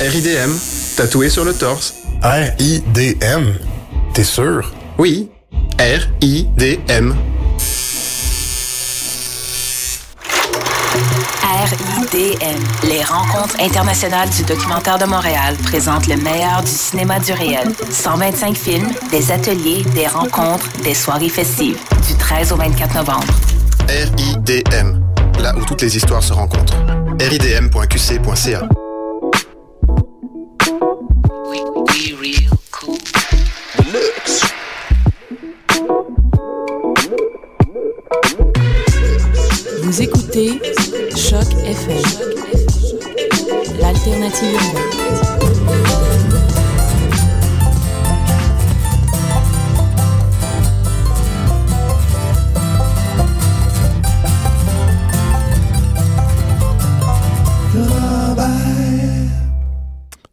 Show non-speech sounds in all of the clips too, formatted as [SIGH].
RIDM, tatoué sur le torse. R-I-D-M? T'es sûr? Oui, R-I-D-M. RIDM, les rencontres internationales du documentaire de Montréal, présentent le meilleur du cinéma du réel. 125 films, des ateliers, des rencontres, des soirées festives, du 13 au 24 novembre. RIDM, là où toutes les histoires se rencontrent. ridm.qc.ca écoutez Choc FM, l'alternative urbaine.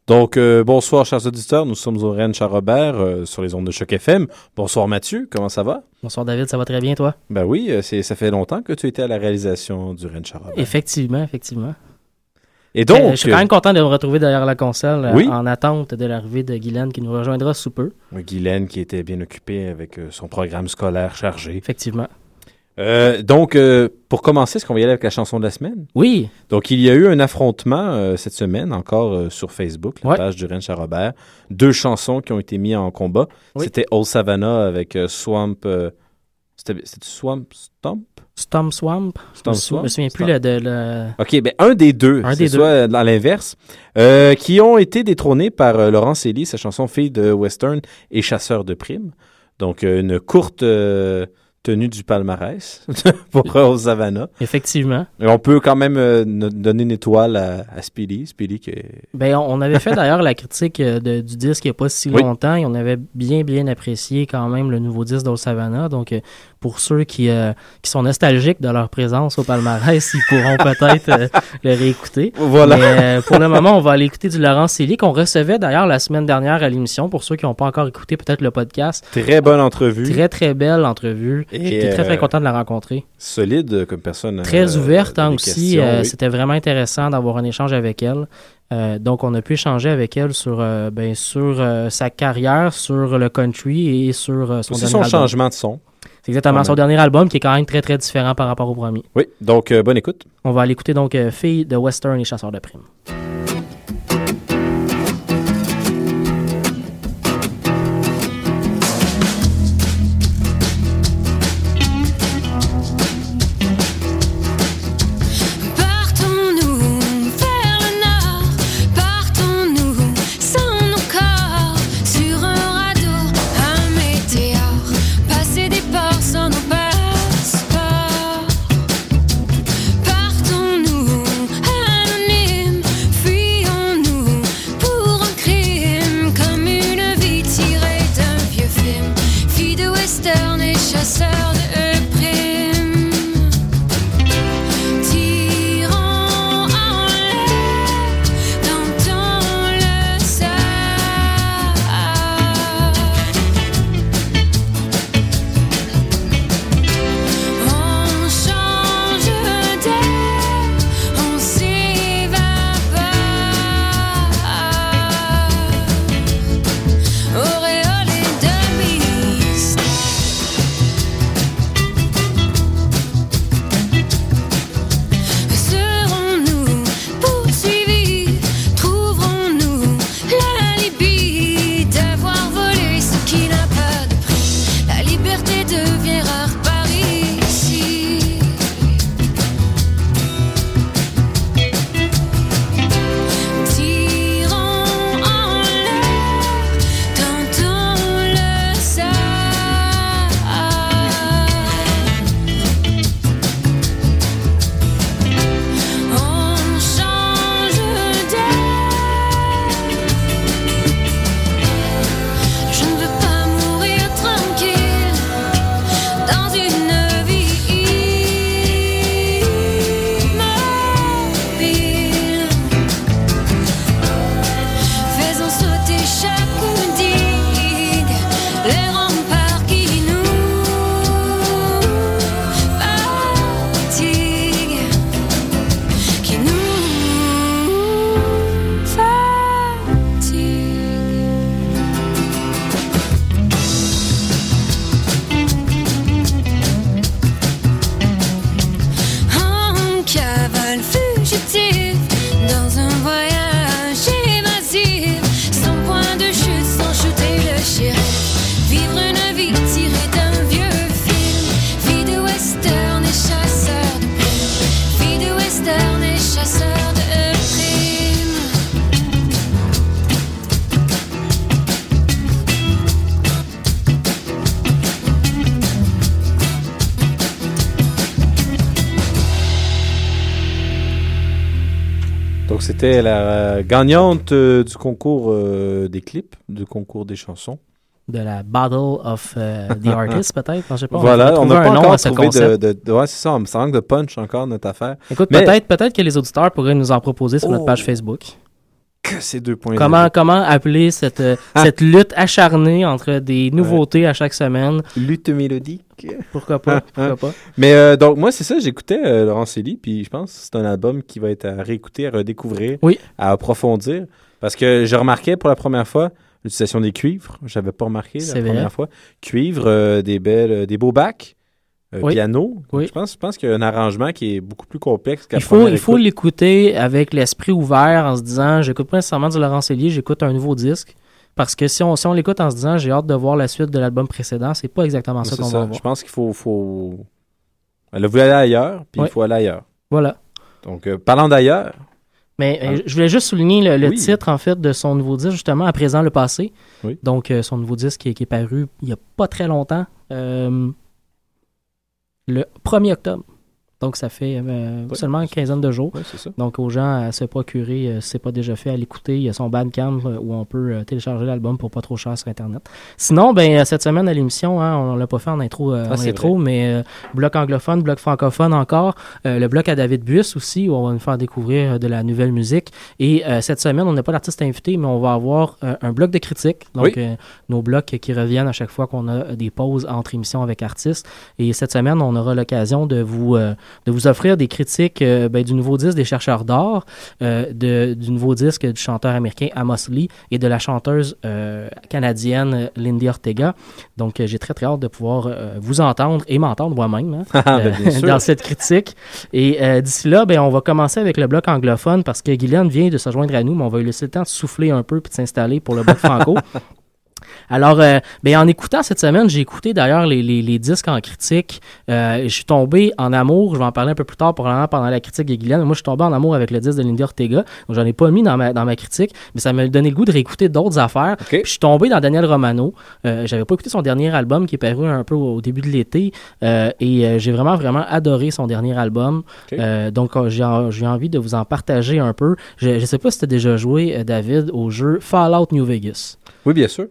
Donc, euh, bonsoir, chers auditeurs. Nous sommes au Rennes Charrobert euh, sur les ondes de Choc FM. Bonsoir, Mathieu. Comment ça va? Bonsoir, David. Ça va très bien, toi? Ben oui, euh, c'est, ça fait longtemps que tu étais à la réalisation du Rennes Charrobert. Effectivement, effectivement. Et donc. Euh, je suis quand même content de me retrouver derrière la console euh, Oui. en attente de l'arrivée de Guylaine qui nous rejoindra sous peu. euh, Guylaine qui était bien occupée avec euh, son programme scolaire chargé. Effectivement. Euh, donc, euh, pour commencer, est-ce qu'on va y aller avec la chanson de la semaine? Oui. Donc, il y a eu un affrontement euh, cette semaine, encore sur Facebook, la Ouais. page du Rennes Charrobert. Deux chansons qui ont été mises en combat. Oui. C'était Old Savannah avec Swamp. c'était, Swamp Stomp? Storm Swamp. Storm je me sou- Swamp? me souviens plus le- de le. OK, ben un des deux, Un des deux. soit à l'inverse, qui ont été détrônés par Laurence Elie, sa chanson Fille de Western et Chasseur de primes. Donc, une courte tenue du palmarès [LAUGHS] pour euh, Savannah. Effectivement. Et on peut quand même euh, donner une étoile à, à Speedy. Speedy qui est... Ben, on on avait fait d'ailleurs la critique euh, de- du disque il n'y a pas si Oui. longtemps et on avait bien, bien apprécié quand même le nouveau disque d'Old Savannah. Donc, euh, pour ceux qui, euh, qui sont nostalgiques de leur présence au palmarès, ils pourront peut-être euh, le réécouter. Voilà. Mais euh, pour le moment, on va aller écouter du Laurent Célie qu'on recevait d'ailleurs la semaine dernière à l'émission. Pour ceux qui n'ont pas encore écouté peut-être le podcast, Très bonne entrevue. très très belle entrevue. J'étais très très euh, content de la rencontrer. Solide comme personne. Très euh, ouverte hein, aussi. oui. C'était vraiment intéressant d'avoir un échange avec elle. Euh, donc, on a pu échanger avec elle sur, euh, ben, sur euh, sa carrière, sur le country et sur son son changement de son. C'est exactement son dernier album qui est quand même très très différent par rapport au premier. Oui, donc euh, bonne écoute. On va aller écouter donc euh, Fille de Western et Chasseur de primes. La euh, gagnante euh, du concours euh, des clips, du concours des chansons. De la Battle of the [LAUGHS] Artists, peut-être. Je sais pas. voilà, on n'a pas un nom encore trouvé de, de, de- Ouais, c'est ça, ça manque de punch encore, notre affaire. Écoute, Mais peut-être peut que les auditeurs pourraient nous en proposer sur notre Oh. page Facebook. Ces deux points Comment, comment appeler cette, euh, cette lutte acharnée entre des nouveautés à chaque semaine? Lutte mélodique. Pourquoi pas? Pourquoi pas? Mais euh, donc, moi, c'est ça, j'écoutais euh, Laurent Célie, puis je pense que c'est un album qui va être à réécouter, à redécouvrir, Oui. à approfondir. Parce que je remarquais pour la première fois l'utilisation des cuivres. J'avais pas remarqué la vrai. première fois. Cuivre, des belles, des beaux bacs, euh, Oui. piano. Oui. Je pense, je pense qu'il y a un arrangement qui est beaucoup plus complexe qu'à Il faut, il faut écoute. l'écouter avec l'esprit ouvert en se disant j'écoute pas nécessairement du Laurent Cellier, j'écoute un nouveau disque. Parce que si on, si on l'écoute en se disant j'ai hâte de voir la suite de l'album précédent, c'est pas exactement ça qu'on va Je voir. pense qu'il faut, faut... Elle a voulu aller ailleurs, puis Oui. il faut aller ailleurs. Voilà. Donc, euh, parlant d'ailleurs, Mais euh, Ah. je voulais juste souligner le, le Oui. titre en fait de son nouveau disque, justement, à présent le passé. Oui. Donc euh, son nouveau disque qui, est- qui est paru il n'y a pas très longtemps, euh, le 1er octobre. Donc ça fait euh, seulement une quinzaine de jours. ouais, c'est ça. Donc aux gens à se procurer, euh, si c'est pas déjà fait, à l'écouter. Il y a son Bandcamp euh, où on peut télécharger l'album pour pas trop cher sur Internet. Sinon, ben cette semaine à l'émission, hein, on l'a pas fait en intro, Ah, en intro mais bloc anglophone, bloc francophone encore, le bloc à David Buss aussi où on va nous faire découvrir de la nouvelle musique. Et cette semaine, on n'a pas d'artiste invité, mais on va avoir un bloc de critiques. Donc Oui. nos blocs qui reviennent à chaque fois qu'on a des pauses entre émissions avec artistes. Et cette semaine, on aura l'occasion de vous de vous offrir des critiques euh, ben, du nouveau disque des chercheurs d'or, euh, de- du nouveau disque du chanteur américain Amos Lee et de la chanteuse euh, canadienne Lindy Ortega. Donc, j'ai très très hâte de pouvoir vous entendre et m'entendre moi-même hein, [LAUGHS] Ah, ben, dans cette critique. Et d'ici là, ben, on va commencer avec le bloc anglophone parce que Guylaine vient de se joindre à nous, mais on va lui laisser le temps de souffler un peu puis de s'installer pour le bloc franco. [LAUGHS] Alors, euh, ben, en écoutant cette semaine, j'ai écouté d'ailleurs les, les- les disques en critique. Euh, je suis tombé en amour, je vais en parler un peu plus tard probablement pendant la critique de Guylaine. Moi, je suis tombé en amour avec le disque de Lindy Ortega. Donc, j'en ai pas mis dans ma, dans ma critique, mais ça m'a donné le goût de réécouter d'autres affaires. Puis, je suis tombé dans Daniel Romano. Euh, J'avais pas écouté son dernier album qui est paru un peu au, au début de l'été. Euh, et euh, j'ai vraiment, vraiment adoré son dernier album. Ok. Euh, donc, j'ai en- j'ai envie de vous en partager un peu. Je, je sais pas si tu as déjà joué, David, au jeu Fallout New Vegas. Oui, bien sûr.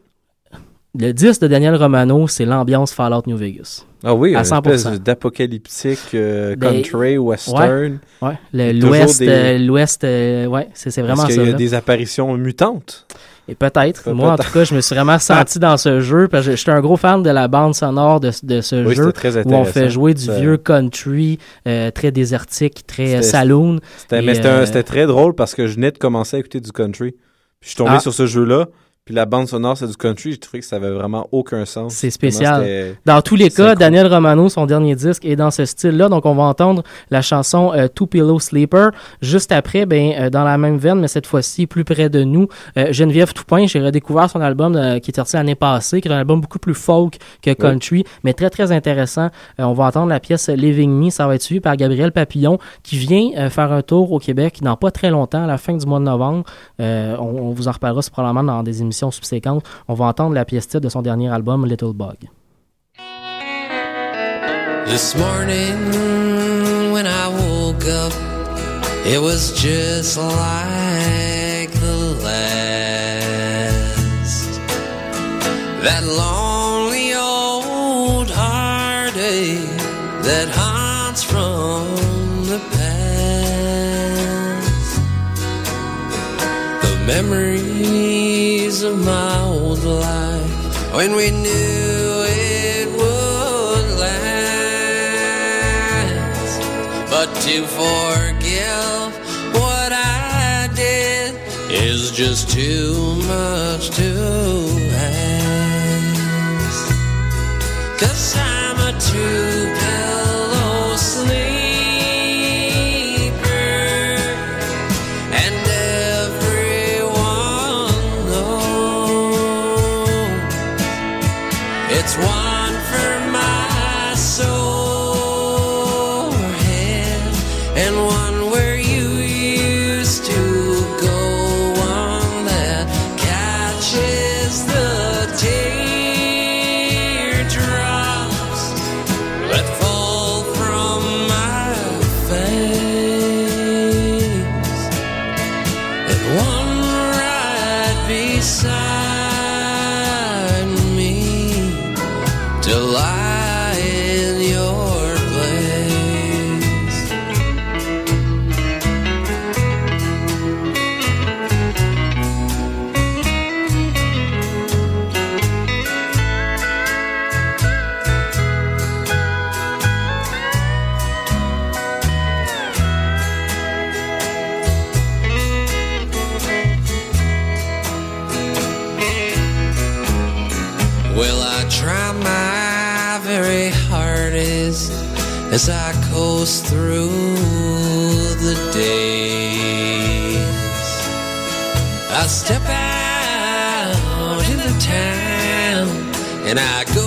Le disque de Daniel Romano, c'est l'ambiance Fallout New Vegas. Ah oui, À une 100%. espèce d'apocalyptique euh, Ben, country, western. Ouais, Toujours l'Ouest, des- euh, l'Ouest, euh, ouais, c'est vraiment Est-ce ça. qu'il y a là. des apparitions mutantes? Et peut-être. Peut- Moi, en tout cas, je me suis vraiment senti dans ce jeu parce que j'étais un gros fan de la bande sonore de, de ce Oui, jeu c'était très où on fait jouer du vieux country euh, très désertique, très C'était- saloon. C'était Et, mais c'était un- c'était très drôle parce que je venais de commencer à écouter du country. Puis je suis tombé Ah. sur ce jeu-là. Puis la bande sonore, c'est du country. J'ai trouvé que ça avait vraiment aucun sens. C'est spécial. Dans tous les cas. Daniel Romano, son dernier disque, est dans ce style-là. Donc, on va entendre la chanson euh, Two Pillow Sleeper. Juste après, ben, euh, dans la même veine, mais cette fois-ci plus près de nous, euh, Geneviève Toupin. J'ai redécouvert son album euh, qui est sorti l'année passée, qui est un album beaucoup plus folk que country, mais très, très intéressant. On va entendre la pièce Living Me. Ça va être suivi par Gabriel Papillon, qui vient faire un tour au Québec dans pas très longtemps, à la fin du mois de novembre. On, on vous en reparlera probablement dans des émissions subséquentes. On va entendre la pièce titre de son dernier album, Little Bug. This morning when I woke up, it was just like the last. That lonely old heartache that haunts from the past. The memories of my old life when we knew it would last. But to forgive what I did is just too much to ask. Cause I'm a two as I coast through the days. I step out in the town and I go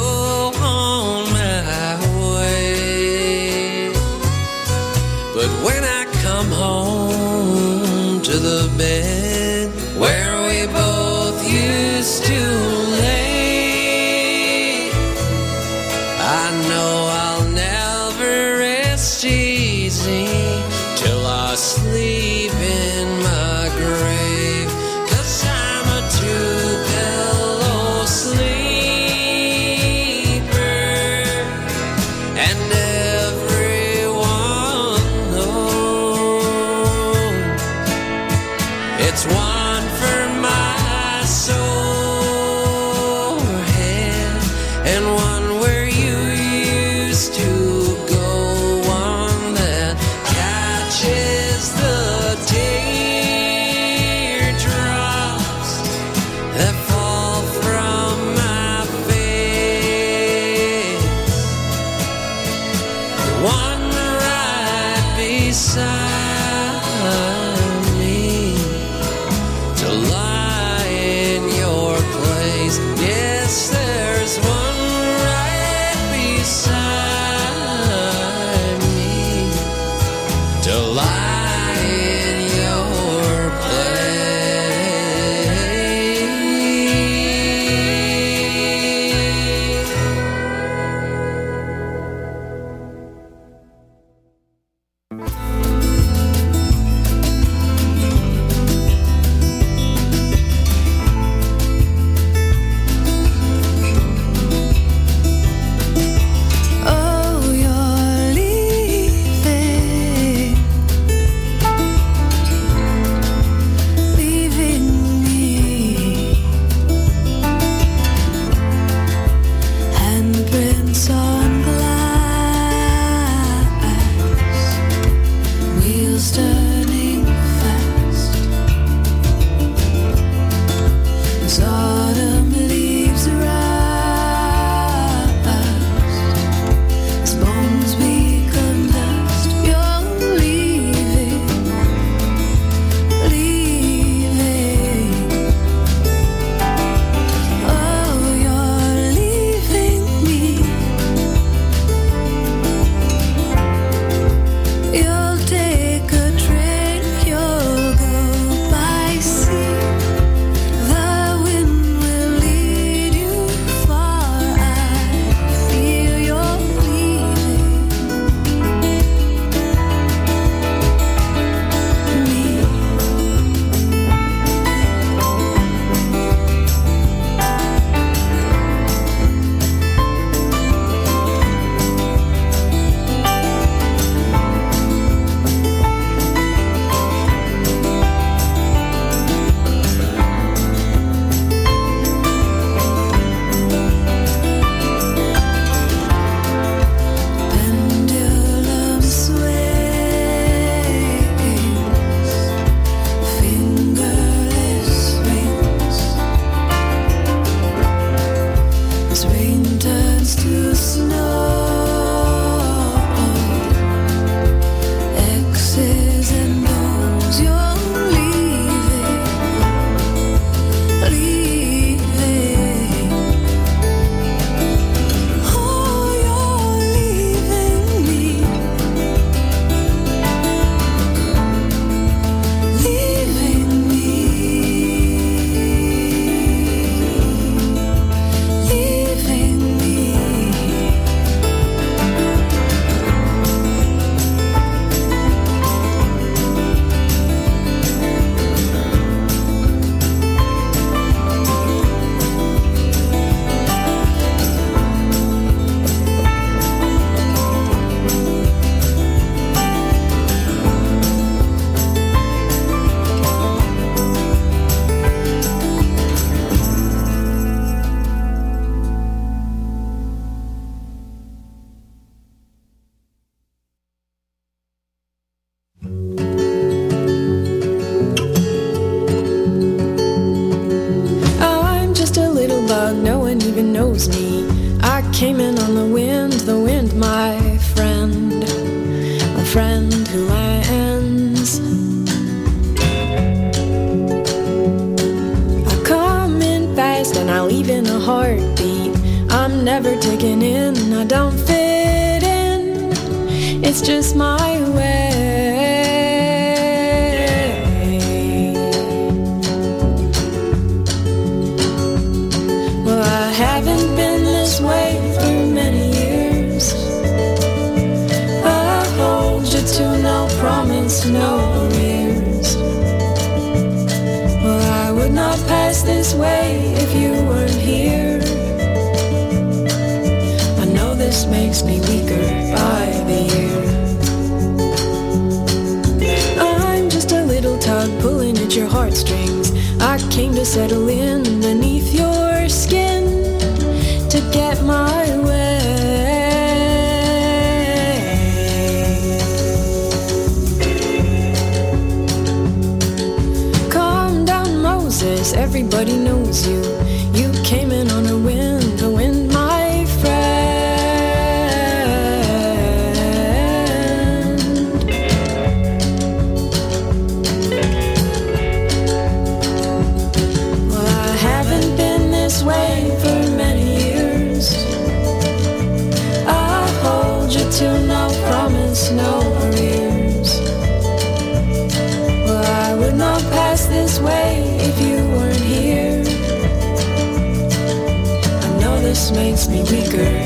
you.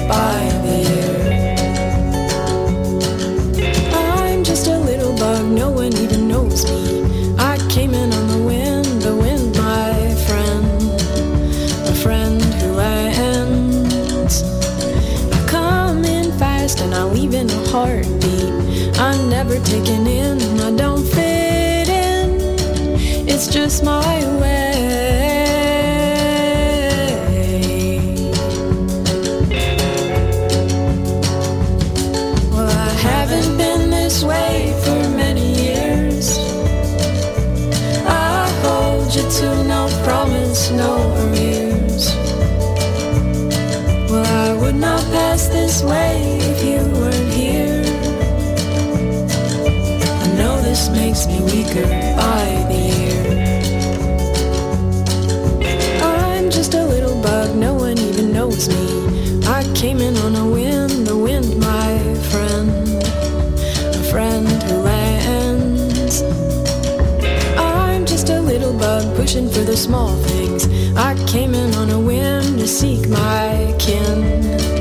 By the year. I'm just a little bug, no one even knows me. I came in on the wind, the wind, my friend, a friend who ends. I come in fast and I leave in a heartbeat. I'm never taken in, I don't fit in. It's just my way. Way if you weren't here. I know this makes me weaker by the year. I'm just a little bug, no one even knows me. I came in on a wind, the wind, my friend, a friend who lands. I'm just a little bug pushing for the small things. I came in on a whim to seek my kin.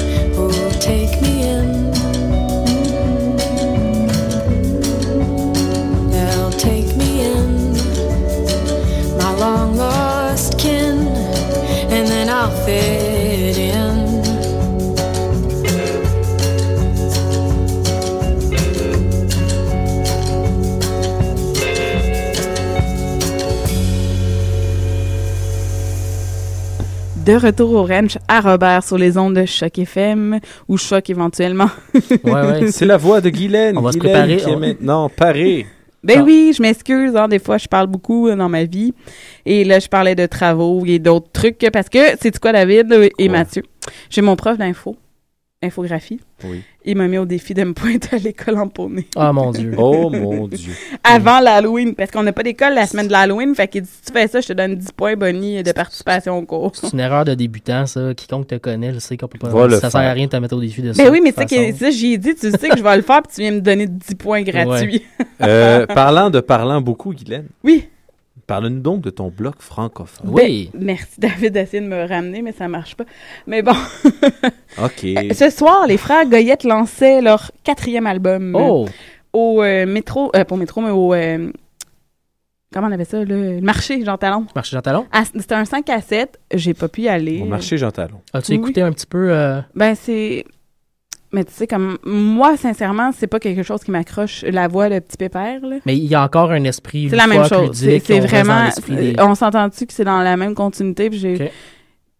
De retour au ranch à Robert sur les ondes de Choc FM ou Choc éventuellement. [LAUGHS] C'est la voix de Guylaine. On va se préparer. Qui est On- maintenant parée. Ben oui, je m'excuse, hein, des fois je parle beaucoup euh, dans ma vie. Et là, je parlais de travaux et d'autres trucs parce que, c'est quoi David et Mathieu? J'ai mon prof d'info, infographie. Oui. Il m'a mis au défi de me pointer à l'école en poney. Ah, mon Dieu. [LAUGHS] Oh mon Dieu. Avant l'Halloween, parce qu'on n'a pas d'école la semaine de l'Halloween, fait qu'il dit si tu fais ça, je te donne 10 points bonnie de participation au cours. C'est une erreur de débutant, ça. Quiconque te connaît, je sais qu'on peut pas. Va le ça sert à faire. rien de te mettre au défi de ça. Ben oui, mais tu sais que façon. ça, j'y ai dit, tu sais que je vais le faire, puis tu viens me donner 10 points gratuits. Euh, [LAUGHS] parlant de parlant beaucoup, Guylaine. Oui. Parle-nous donc de ton bloc francophone. Ben, merci [LAUGHS] David d'essayer de me ramener, mais ça marche pas. Mais bon. [LAUGHS] OK. Euh, Ce soir, les frères Goyette lançaient leur quatrième album euh, Oh! au euh, métro, euh, pas au métro, mais au euh, comment on avait ça, là, le marché Jean Talon. Marché Jean Talon? Ah, C'était un 5 à 7, j'ai pas pu y aller. Au marché Jean Talon. As-tu Oui. écouté un petit peu. euh, Ben c'est mais tu sais comme moi sincèrement, c'est pas quelque chose qui m'accroche la voix de petit pépère là. Mais il y a encore un esprit. C'est la même chose. C'est vraiment. des- On s'entend-tu que c'est dans la même continuité? puis.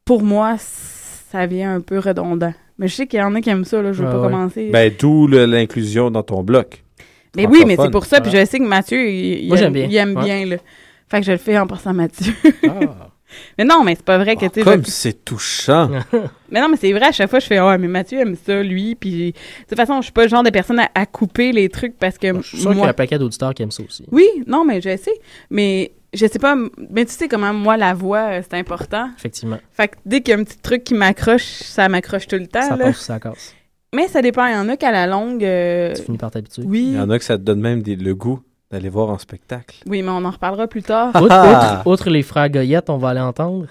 Pour moi, ça vient un peu redondant. Mais je sais qu'il y en a qui aiment ça, là. Je veux Ah pas ouais. commencer. Ben, d'où le- l'inclusion dans ton bloc. mais oui, mais c'est pour ça. Puis je sais que Mathieu, il, aime, bien. il aime Ouais. bien, là. Fait que je le fais en passant à Mathieu. [LAUGHS] mais non, mais c'est pas vrai que, tu sais. Comme je- c'est touchant. [LAUGHS] Mais non, mais c'est vrai, à chaque fois, je fais, ouais, mais Mathieu aime ça, lui. Puis, de toute façon, je suis pas le genre de personne à, à couper les trucs parce que Je suis sûr qu'il y a moi. un paquet d'auditeurs qui aiment ça aussi. Oui, non, mais je sais. Mais je sais pas, mais tu sais comment moi, la voix, euh, c'est important. Effectivement. Fait que dès qu'il y a un petit truc qui m'accroche, ça m'accroche tout le temps. Ça là. passe ou ça casse. Mais ça dépend. Il y en a qu'à la longue. euh, Tu finis par t'habituer. Oui. Il y en a que ça te donne même des- le goût d'aller voir en spectacle. Oui, mais on en reparlera plus tard. Outre, Ah! outre- outre les frères Goyette, on va aller entendre.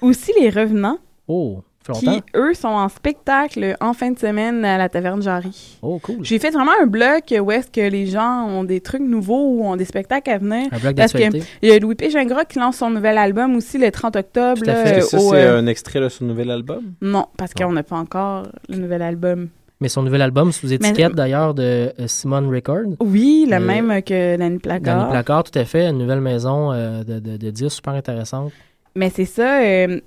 Aussi les revenants. Oh, qui, eux, sont en spectacle en fin de semaine à la Taverne Jarry. Oh, cool. J'ai fait vraiment un bloc où est-ce que les gens ont des trucs nouveaux ou ont des spectacles à venir. Un bloc Parce que d'actualité. il y a Louis P. Gingras qui lance son nouvel album aussi le 30 octobre. Tout à fait. Est-ce que ça, c'est euh, un extrait de son nouvel album? Non, parce qu'on n'a pas encore le nouvel album. Mais son nouvel album sous étiquette d'ailleurs de euh, Simone Record. Oui, le Euh, même que Danny Placard. Danny Placard, tout à fait. Une nouvelle maison euh, de, de, de disques super intéressante. Mais c'est ça. euh,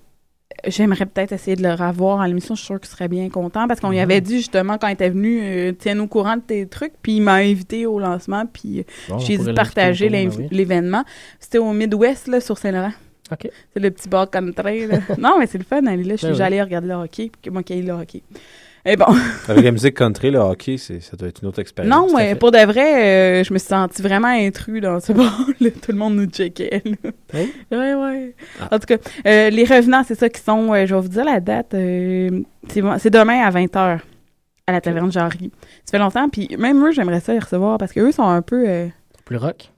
J'aimerais peut-être essayer de le revoir à l'émission. Je suis sûre qu'il serait bien content parce qu'on lui Mhm. avait dit justement quand il était venu, euh, tiens au courant de tes trucs. Puis il m'a invité au lancement. Puis Bon, on j'ai de partager ben l'événement. C'était au Midwest, là, sur Saint-Laurent. OK. C'est le petit bar country. là. [LAUGHS] non, mais c'est le fun d'aller là. Je suis Ben oui. allée regarder le hockey. Puis moi qui aille le hockey. Et bon. [LAUGHS] Avec la musique country, le hockey, c'est- ça doit être une autre expérience. Non, mais pour de vrai, euh, je me suis sentie vraiment intrus dans ce [LAUGHS] bar-là. Tout le monde nous checkait. là. Oui? Ouais, ouais. Ah. En tout cas, euh, les revenants, c'est ça qui sont. euh, je vais vous dire la date. euh, c'est demain à 20h à la taverne Jarry. Ça fait longtemps. Puis même eux, j'aimerais ça les recevoir parce qu'eux sont un peu. euh, Plus rock?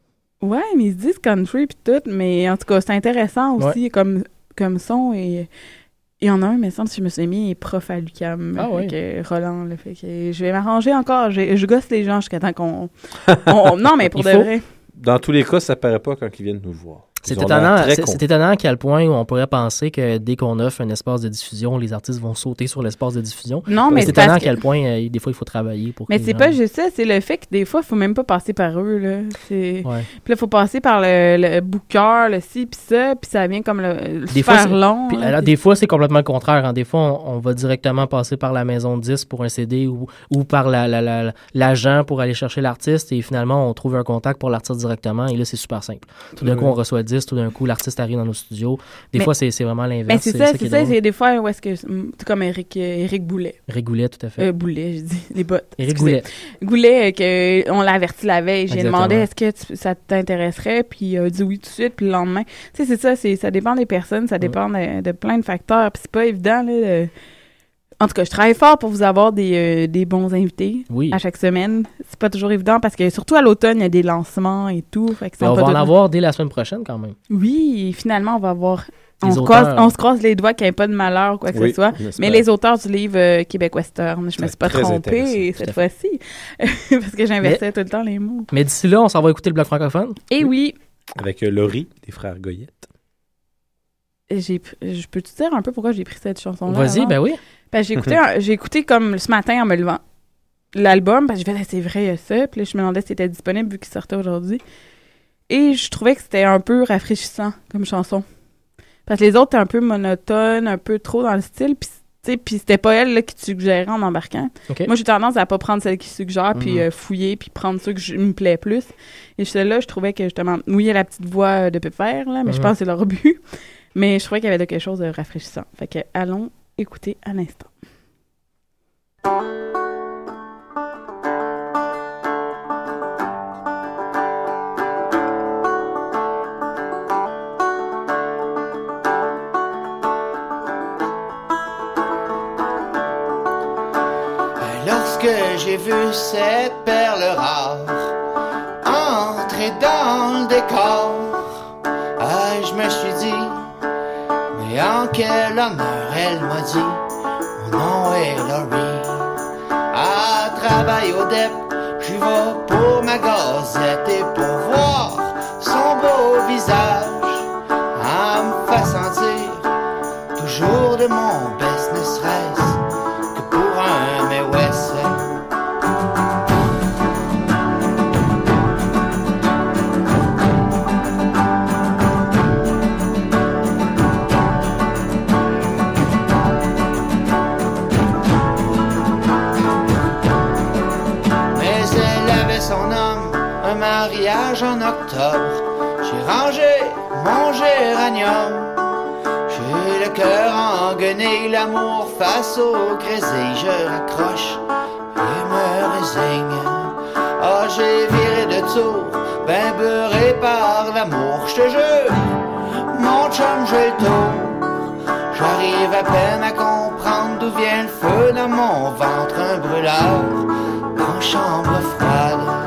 Ouais, mais ils se disent country puis tout. Mais en tout cas, c'est intéressant aussi comme, comme son. Et il y en a un, mais semble si je me suis mis, prof à l'UQAM. Ah ouais. que Roland, là, fait que je vais m'arranger encore. Je, je gosse les gens jusqu'à temps qu'on. [LAUGHS] on- non, mais pour Il de faut- vrai. Dans tous les cas, ça paraît pas quand ils viennent nous voir. C'est étonnant, c'est- étonnant à quel point on pourrait penser que dès qu'on offre un espace de diffusion, les artistes vont sauter sur l'espace de diffusion. Non, mais c'est étonnant parce à que- quel point euh, des fois il faut travailler pour. Mais c'est pas juste ça, c'est le fait que des fois, il faut même pas passer par eux. Là. Puis là, il faut passer par le, le booker, le ci, puis ça, puis ça vient comme le, le Des fois, super c'est- long. puis, là, alors, puis- des fois, c'est complètement le contraire. hein. Des fois, on, on va directement passer par la maison de 10 pour un CD ou, ou par la- la- la- l'agent pour aller chercher l'artiste et finalement, on trouve un contact pour l'artiste directement et là, c'est super simple. Tout d'un coup, on reçoit 10, tout d'un coup, l'artiste arrive dans nos studios. Des Mais- fois, c'est vraiment l'inverse. C'est ça, c'est est ça, c'est des fois où est-ce que. C'est comme Eric, euh, Eric Boulet. Régoulet, tout à fait. Euh, Boulet, je dis, les bottes. Éric excusez. Goulet, euh, que on l'a averti la veille. J'ai demandé est-ce que tu- ça t'intéresserait, puis il a dit oui tout de suite, puis le lendemain. Tu sais, c'est ça, ça dépend des personnes, ça dépend de, de plein de facteurs, puis c'est pas évident, là. de- En tout cas, je travaille fort pour vous avoir des, euh, des bons invités Oui. à chaque semaine. C'est pas toujours évident parce que surtout à l'automne, il y a des lancements et tout. fait que on va en avoir dès la semaine prochaine quand même. Oui, et finalement, on va avoir. On se, croise, on se croise les doigts qu'il n'y ait pas de malheur ou quoi que Oui, ce soit. Mais les auteurs du livre euh, Québec Western, je me suis pas trompée cette fois-ci. [LAUGHS] parce que j'inversais tout le temps les mots. Mais d'ici là, on s'en va écouter le bloc francophone? Et oui, Avec euh, Laurie, des frères Goyette. j'ai, je peux te dire un peu pourquoi j'ai pris cette chanson-là? Vas-y, ben oui. J'ai écouté, [LAUGHS] j'ai écouté comme ce matin en me levant l'album, parce que j'ai fait, Ah, c'est vrai, il y a ça. Puis là, je me demandais si c'était disponible vu qu'il sortait aujourd'hui. Et je trouvais que c'était un peu rafraîchissant comme chanson. Parce que les autres étaient un peu monotones, un peu trop dans le style. Puis, puis c'était pas elle là, qui te suggérait en embarquant. Moi, j'ai tendance à pas prendre celle qui suggère, puis Mhm. euh, fouiller, puis prendre ceux que je- me plaît plus. Et celle-là, je trouvais que justement, oui, il y a la petite voix euh, de Pépère, là, mais je Mhm. pense que c'est leur but. Mais je trouvais qu'il y avait de quelque chose de rafraîchissant. Fait que allons écouter à l'instant. Lorsque j'ai vu cette perle rare entrer dans le décor, ah, je me suis dit, mais en quel honneur elle m'a dit, mon nom est Laurie. À travail au DEP, j'y vais pour ma gazette et pour voir son beau visage, à me faire sentir toujours de mon best, en octobre. J'ai rangé mon géranium. J'ai le cœur engueuné, l'amour face au grésil. Je raccroche et me résigne. Ah, j'ai viré de tour, ben beurré par l'amour. Je te jure, mon chum, j'ai le tour. J'arrive à peine à comprendre d'où revient le feu dans mon ventre, un brûleur en chambre froide.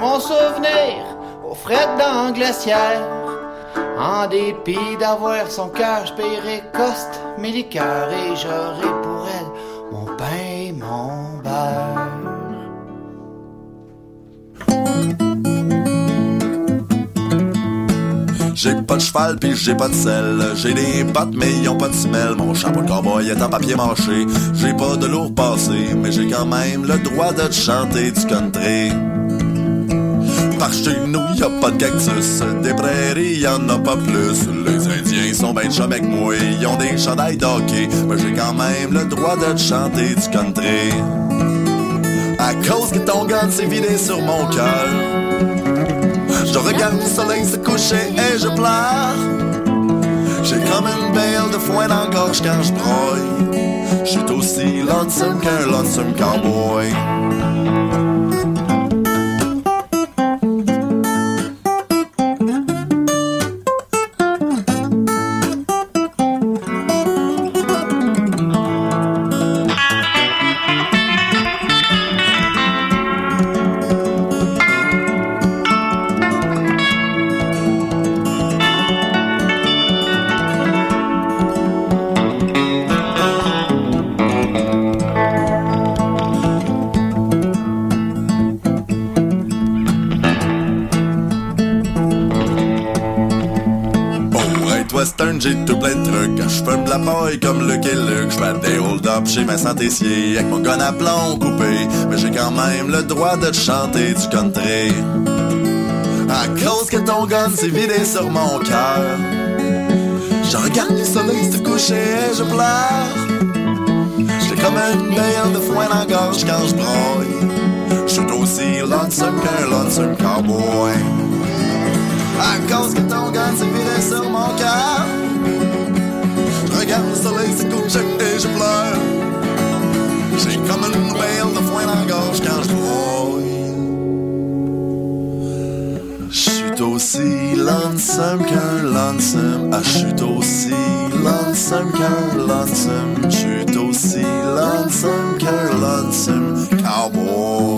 Mon souvenir aux frais dans glaciaire. En dépit d'avoir son cœur, je paierai coste mes liqueurs et j'aurai pour elle mon pain et mon beurre. J'ai pas de cheval pis j'ai pas de sel. J'ai des pattes mais ils ont pas de semelle. Mon chapeau de cowboy est en papier mâché. J'ai pas de lourd passé, mais j'ai quand même le droit de te chanter du country. Par chez nous, y a pas de cactus. Des prairies, y en a pas plus. Les Indiens sont ben chum avec moi. Ils ont des chandails d'hockey. Mais j'ai quand même le droit de te chanter du country. À cause que ton gun s'est vidé sur mon cœur. Je regarde le soleil se coucher et je pleure. J'ai comme une belle de foin dans la gorge quand je broille. Je suis aussi lonesome qu'un lonesome cowboy. Paille comme et Luke. Je fais des hold-up chez Vincent Tessier avec mon gun à plomb coupé. Mais j'ai quand même le droit de te chanter du country. À cause que ton gun s'est vidé sur mon cœur. Je regarde le soleil se coucher et je pleure. J'ai comme une belle de foin dans la gorge quand je broille. Je suis aussi lonesome qu'un lonesome cowboy. À cause que ton gun s'est vidé sur mon cœur. Foin dans la gorge quand je broille. Je suis aussi lonesome qu'un lonesome. Ah, suis aussi lonesome qu'un lonesome. Suis aussi lonesome qu'un lonesome cowboy.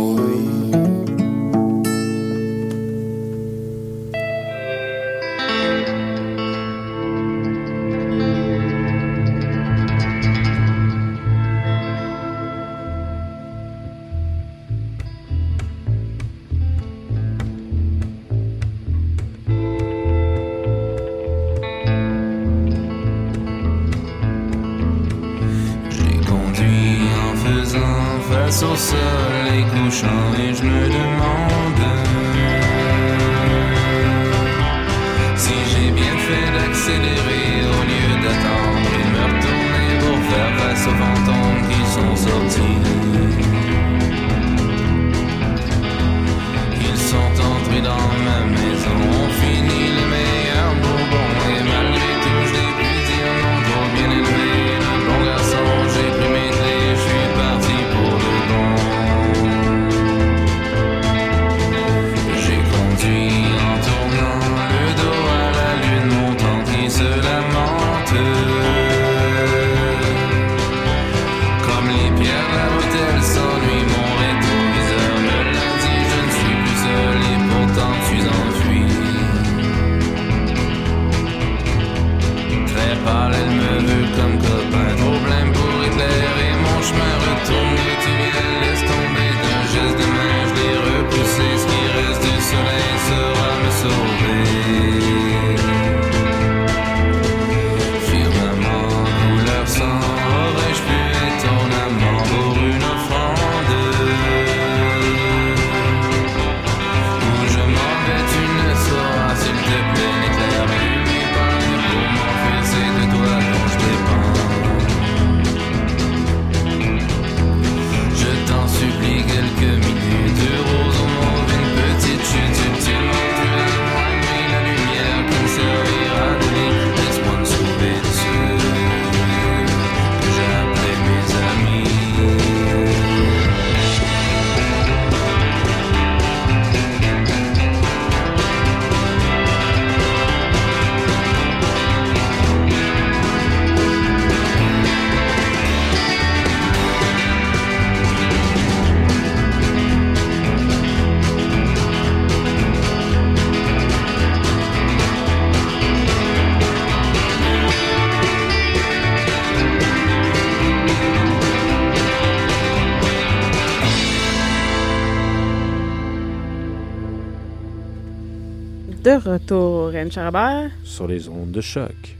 Retour, Anne Charabert. Sur les ondes de choc.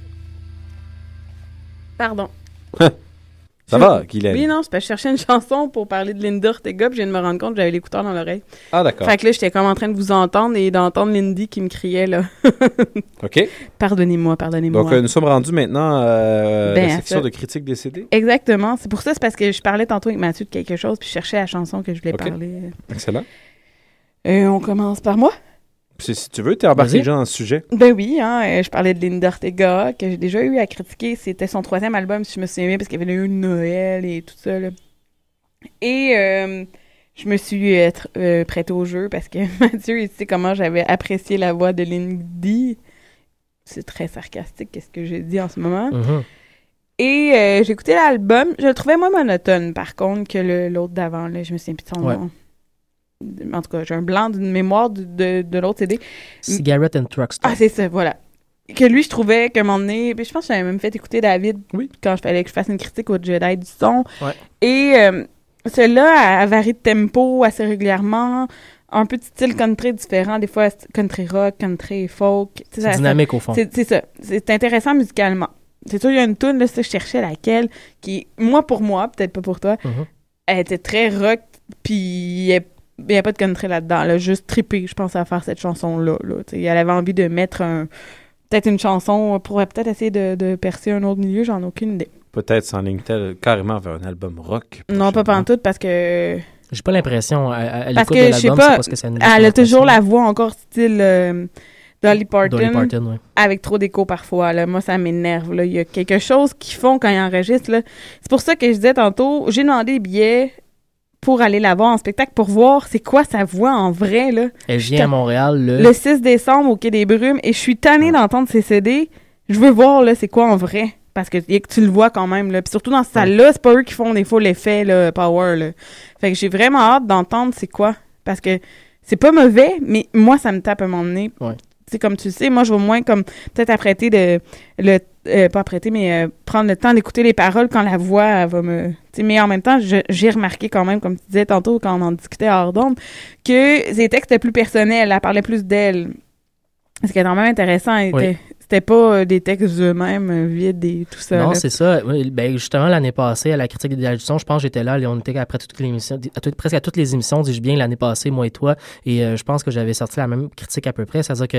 Pardon. Ça va, Guylaine? Oui, non, c'est parce que je cherchais une chanson pour parler de Linda Ortega, puis je viens de me rendre compte que j'avais l'écouteur dans l'oreille. Ah, d'accord. Fait que là, j'étais comme en train de vous entendre et d'entendre Lindy qui me criait, là. [LAUGHS] OK. Pardonnez-moi, pardonnez-moi. Donc, euh, nous sommes rendus maintenant euh, à Ben, la section ça. de critiques des CD. Exactement. C'est pour ça, c'est parce que je parlais tantôt avec Mathieu de quelque chose, puis je cherchais la chanson que je voulais parler. Excellent. Euh, on commence par moi? Si tu veux, t'es embarqué Vas-y. déjà dans le sujet. Ben oui, hein, euh, je parlais de Linda Ortega, que j'ai déjà eu à critiquer. C'était son troisième album, si je me souviens bien, parce qu'il y avait eu Noël et tout ça. là. Et euh, je me suis euh, euh, prêtée au jeu parce que [LAUGHS] Mathieu, il sait comment j'avais apprécié la voix de Lindy. C'est très sarcastique, qu'est-ce que j'ai dit en ce moment. Mhm. Et euh, j'ai écouté l'album. Je le trouvais moins monotone, par contre, que le- l'autre d'avant. là. Je me souviens plus de son Ouais. nom. En tout cas, j'ai un blanc d'une mémoire de, de, de l'autre CD. Cigarette and Truck Stop. Ah, c'est ça, voilà. Que lui, je trouvais qu'à un moment donné, puis je pense que j'avais même fait écouter David quand je fallait que je fasse une critique au Jedi du son. Ouais. Et euh, celui-là, a varie de tempo assez régulièrement, un peu de style country différent, des fois country rock, country folk. C'est ça- ça- dynamique, au fond. C'est ça. C'est intéressant musicalement. C'est sûr, il y a une tune là, ça, je cherchais laquelle, qui, moi pour moi, peut-être pas pour toi, Mhm. elle était très rock, puis a- il n'y a pas de country là-dedans. Elle a juste trippé, je pense, à faire cette chanson-là. Là. Tu sais, Elle avait envie de mettre un peut-être une chanson pour peut-être essayer de, de percer un autre milieu, j'en ai aucune idée. Peut-être s'enligne-t-elle carrément vers un album rock. Non, pas pantoute, parce que... J'ai pas l'impression, à, à- Parce l'écoute que, de je sais l'album, pas, c'est parce que ça nous elle a toujours la voix encore style euh, Dolly Parton. Dolly Parton, ouais. Avec trop d'écho parfois. Là. Moi, ça m'énerve. là. Il y a quelque chose qu'ils font quand ils enregistrent. là. C'est pour ça que je disais tantôt, j'ai demandé des billets pour aller la voir en spectacle pour voir c'est quoi sa voix en vrai. Là. Elle vient à Montréal le... Le 6 décembre au Quai des Brumes et je suis tannée d'entendre ses CD. Je veux voir là c'est quoi en vrai parce que, que tu le vois quand même là. Puis surtout dans cette salle-là, c'est pas eux qui font des fois l'effet là, power là. Fait que j'ai vraiment hâte d'entendre c'est quoi parce que c'est pas mauvais mais moi ça me tape à un moment donné. Ouais. Tu sais comme tu le sais, moi je vais moins comme peut-être apprêter de le euh, pas apprêter mais euh, prendre le temps d'écouter les paroles quand la voix elle va me mais en même temps j'ai remarqué quand même comme tu disais tantôt quand on en discutait hors d'onde que ses textes étaient plus personnels, elle parlait plus d'elle. Ce qui est quand même intéressant, Oui. Était- c'était pas euh, des textes eux-mêmes euh, vides et tout ça. Non, c'est ça. Ben, justement, l'année passée, à la critique des son, je pense que j'étais là, et on était après toutes les émissions, à presque à toutes les émissions, dis-je bien, l'année passée, moi et toi, et euh, je pense que j'avais sorti la même critique à peu près. C'est-à-dire que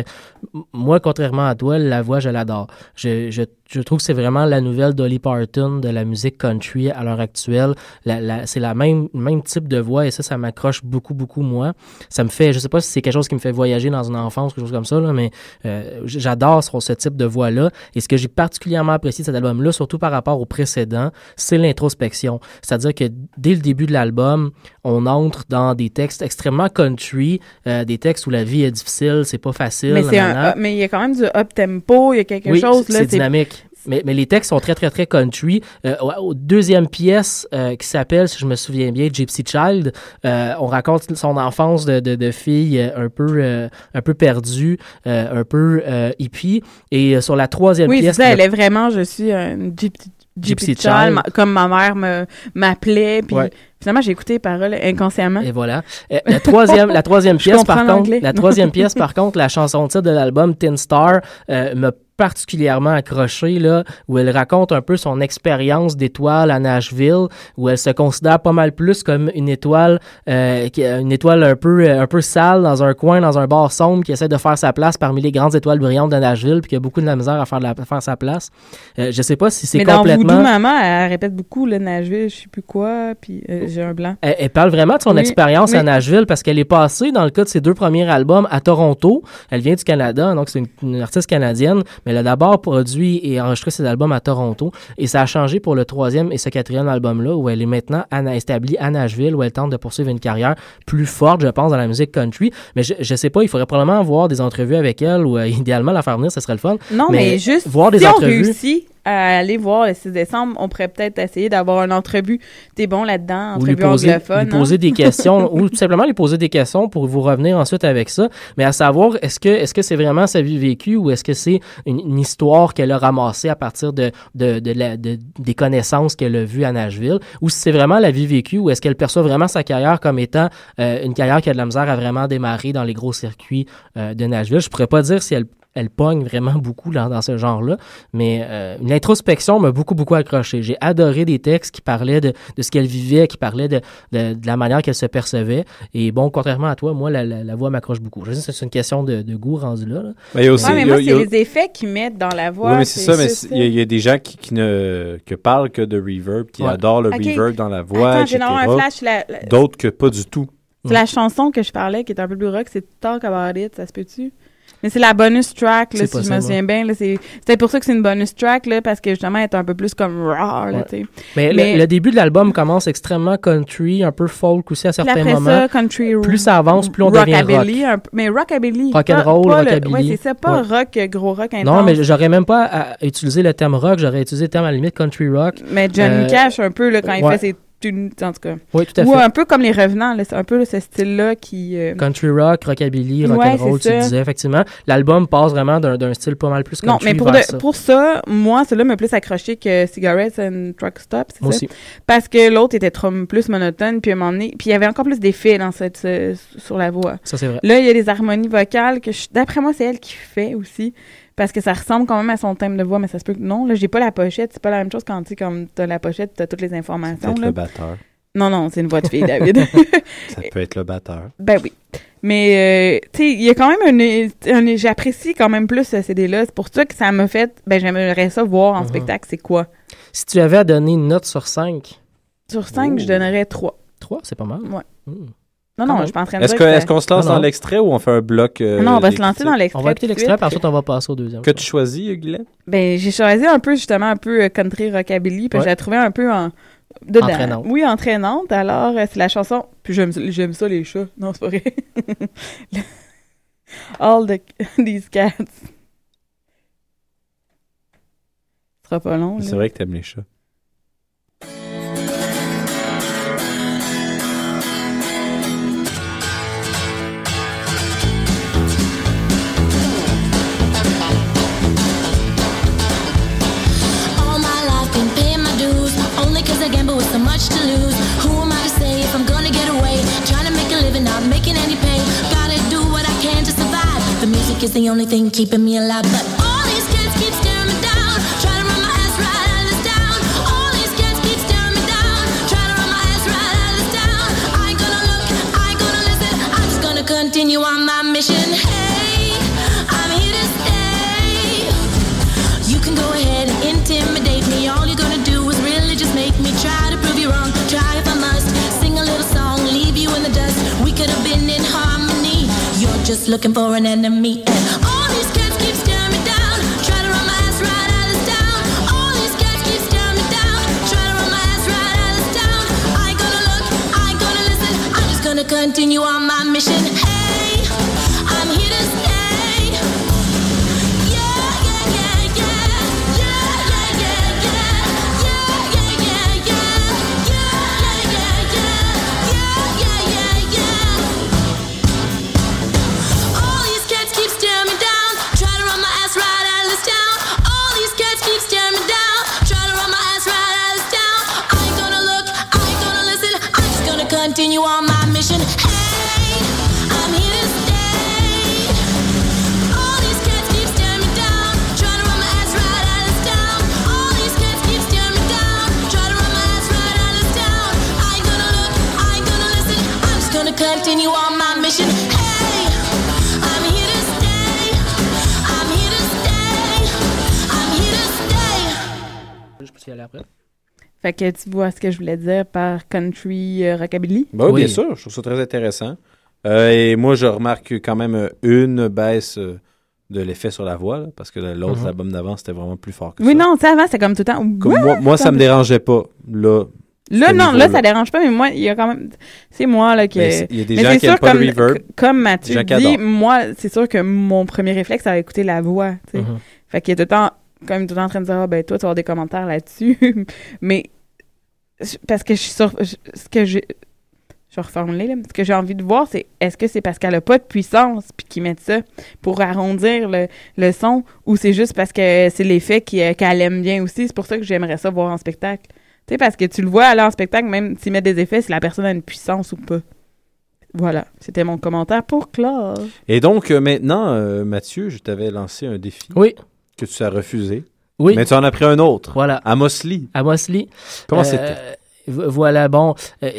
moi, contrairement à toi, la voix, je l'adore. Je, je, je trouve que c'est vraiment la nouvelle Dolly Parton de la musique country à l'heure actuelle. La, la- c'est la même, même type de voix, et ça, ça m'accroche beaucoup, beaucoup, moi. Ça me fait, je sais pas si c'est quelque chose qui me fait voyager dans une enfance, quelque chose comme ça, là, mais euh, j'adore ce, ce type de voix-là. Et ce que j'ai particulièrement apprécié de cet album-là, surtout par rapport au précédent, c'est l'introspection. C'est-à-dire que dès le début de l'album, on entre dans des textes extrêmement country, euh, des textes où la vie est difficile, c'est pas facile. mais un il y a quand même du up tempo, il y a quelque Oui, chose là. c'est dynamique. Mais, mais les textes sont très, très, très country. Euh, au, au deuxième pièce euh, qui s'appelle, si je me souviens bien, Gypsy Child, euh, on raconte son enfance de, de, de fille euh, un peu, euh, un peu perdue, euh, un peu euh, hippie. Et sur la troisième Oui, pièce... le- elle est vraiment, je suis un gypsy, child, ma- comme ma mère m'appelait, puis Ouais. finalement j'ai écouté les paroles inconsciemment. Et voilà. Euh, la troisième, la troisième [LAUGHS] pièce, par contre, la troisième [LAUGHS] pièce, par contre, la chanson titre de l'album Tin Star euh, m'a particulièrement accroché là où elle raconte un peu son expérience d'étoile à Nashville où elle se considère pas mal plus comme une étoile euh, une étoile un peu euh, un peu sale dans un coin dans un bar sombre qui essaie de faire sa place parmi les grandes étoiles brillantes de Nashville puis qui a beaucoup de la misère à faire, de la- à faire sa place euh, je sais pas si c'est Mais dans complètement Voodoo Maman, elle répète beaucoup le Nashville, je sais plus quoi, puis euh, j'ai un blanc. Elle, elle parle vraiment de son Oui, expérience à mais- Nashville parce qu'elle est passée, dans le cas de ses deux premiers albums, à Toronto. Elle vient du Canada, donc c'est une, une artiste canadienne, mais elle a d'abord produit et enregistré ses albums à Toronto. Et ça a changé pour le troisième et ce quatrième album-là, où elle est maintenant établie à Nashville, où elle tente de poursuivre une carrière plus forte, je pense, dans la musique country. Mais je, je sais pas, il faudrait probablement voir des entrevues avec elle, ou euh, [LAUGHS] idéalement la faire venir, ce serait le fun. Non, mais, juste voir des si on entrevues. réussit à aller voir le 6 décembre, on pourrait peut-être essayer d'avoir une entrevue. T'es bon là-dedans, ou lui entrevue poser, anglophone. lui hein? poser des questions [LAUGHS] ou tout simplement lui poser des questions pour vous revenir ensuite avec ça. Mais à savoir, est-ce que est-ce que c'est vraiment sa vie vécue ou est-ce que c'est une, une histoire qu'elle a ramassée à partir de, de, de, la- de- des connaissances qu'elle a vues à Nashville? Ou si c'est vraiment la vie vécue ou est-ce qu'elle perçoit vraiment sa carrière comme étant euh, une carrière qui a de la misère à vraiment démarrer dans les gros circuits euh, de Nashville? Je pourrais pas dire si elle elle pogne vraiment beaucoup là, dans ce genre-là, mais euh, l'introspection m'a beaucoup, beaucoup accroché. J'ai adoré des textes qui parlaient de, de ce qu'elle vivait, qui parlaient de, de, de la manière qu'elle se percevait. Et bon, contrairement à toi, moi, la, la, la voix m'accroche beaucoup. Je sais que c'est une question de, de goût rendu là. là. Il y a aussi- Ouais, mais il y a- moi, a- c'est les effets qu'ils mettent dans la voix. Oui, mais c'est ça, mais il y, a- il y a des gens qui, qui ne que parlent que de reverb, qui Ouais. adorent le reverb dans la voix, Attends, etc. la- D'autres que pas du tout. La chanson que je parlais qui est un peu plus rock, c'est Talk About It, ça se peut-tu? Mais c'est la bonus track, là, si je me souviens bien. c'est pour ça que c'est une bonus track, là, parce que justement, elle est un peu plus comme raw, là, Ouais. tu sais. Mais, le- Le, début de l'album commence extrêmement country, un peu folk aussi à certains après moments. ça, country plus ça avance, plus on devient rock. rockabilly, un peu- mais rockabilly. Rock and pas- roll, pas le- rockabilly. Ouais, c'est ça, pas Ouais. rock, gros rock intense. Non, mais j'aurais même pas à utiliser le thème rock, j'aurais utilisé le thème à la limite country rock. Mais Johnny Euh, Cash, un peu, là, quand il ouais. fait ses en tout cas. Oui, tout à Ou fait. un peu comme les Revenants, c'est un peu ce style-là qui... euh, Country rock, rockabilly, Ouais, rock'n'roll, c'est tu disais, effectivement. L'album passe vraiment d'un style pas mal plus country Non, mais pour, vers de- ça. pour ça, moi, celui-là m'a plus accroché que Cigarettes and Truck Stop, c'est ça? aussi. Parce que l'autre était trop plus monotone, puis à un moment donné, puis il y avait encore plus d'effets dans cette, ce- sur la voix. Ça, c'est vrai. Là, il y a des harmonies vocales que, d'après moi, c'est elle qui fait aussi. Parce que ça ressemble quand même à son thème de voix, mais ça se peut que non. Là, j'ai pas la pochette. C'est pas la même chose quand tu sais, comme t'as la pochette, t'as toutes les informations. Là. le batteur. Non, non, c'est une voix de fille, David. [LAUGHS] [LAUGHS] Ça peut être le batteur. Ben oui. Mais, euh, tu sais, il y a quand même un... un- J'apprécie quand même plus ce CD-là. C'est pour ça que ça m'a fait... Ben, j'aimerais ça voir en Mhm. spectacle, c'est quoi? Si tu avais à donner une note sur 5, Sur 5, je donnerais 3. 3, c'est pas mal. Ouais. Hmm. Non, non, je suis pas en train de Est-ce dire que- que est-ce ça- qu'on se lance Non, non. dans l'extrait ou on fait un bloc euh, Non, on va se lancer dans l'extrait. On va écouter tout de l'extrait, suite. ensuite on va passer au deuxième. Que tu choisis, Guylaine? Ben, j'ai choisi un peu, justement, un peu euh, country rockabilly, puis Ouais. je la trouvais un peu en... Dedans. Entraînante. Oui, entraînante. Alors, euh, c'est la chanson... Puis j'aime j'aime ça, les chats. Non, c'est pas vrai. [LAUGHS] All the... [LAUGHS] these cats. Ce sera pas long, là. C'est vrai que t'aimes les chats. So much to lose. Who am I to say if I'm gonna get away? Trying to make a living, not making any pay. Gotta do what I can to survive. The music is the only thing keeping me alive. But all these kids keep staring me down. Trying to run my ass right out of this town. All these kids keep staring me down. Trying to run my ass right out of this town. I ain't gonna look, I ain't gonna listen. I'm just gonna continue on my mission. Hey, just looking for an enemy. And all these que tu vois ce que je voulais dire par country euh, rockabilly? Ben oui, Oui. bien sûr. Je trouve ça très intéressant. Euh, et moi, je remarque quand même euh, une baisse de l'effet sur la voix, là, parce que l'autre Mhm. album d'avant, c'était vraiment plus fort que Oui, ça. non, tu sais, avant, c'était comme tout le temps. Comme moi, moi, ça me dérangeait pas. Là, Là, non, là, ça dérange pas, mais moi, il y a quand même. C'est moi, là, que. Mais il y a des Mais gens qui sûr, pas le comme, reverb. Comme Mathieu dit, moi, c'est sûr que mon premier réflexe, ça va écouter la voix, tu sais. Mhm. Fait qu'il y a tout le temps comme tout le temps en train de dire, ah, ben, toi, tu vas avoir des commentaires là-dessus. [LAUGHS] Mais, parce que je suis sur. je- Ce que j'ai. Je vais reformuler, là. Ce que j'ai envie de voir, c'est est-ce que c'est parce qu'elle a pas de puissance, puis qu'ils mettent ça pour arrondir le, le son, ou c'est juste parce que c'est l'effet euh, qu'elle aime bien aussi. C'est pour ça que j'aimerais ça voir en spectacle. Tu sais, parce que tu le vois aller en spectacle, même s'ils mettent des effets, si la personne a une puissance ou pas. Voilà, c'était mon commentaire pour Claude. Et donc, euh, maintenant, euh, Mathieu, je t'avais lancé un défi. Oui. Que tu as refusé. Oui. Mais tu en as pris un autre. Voilà. Amos Lee. Amos Lee. Comment Euh, c'était? vo- Voilà, bon. euh,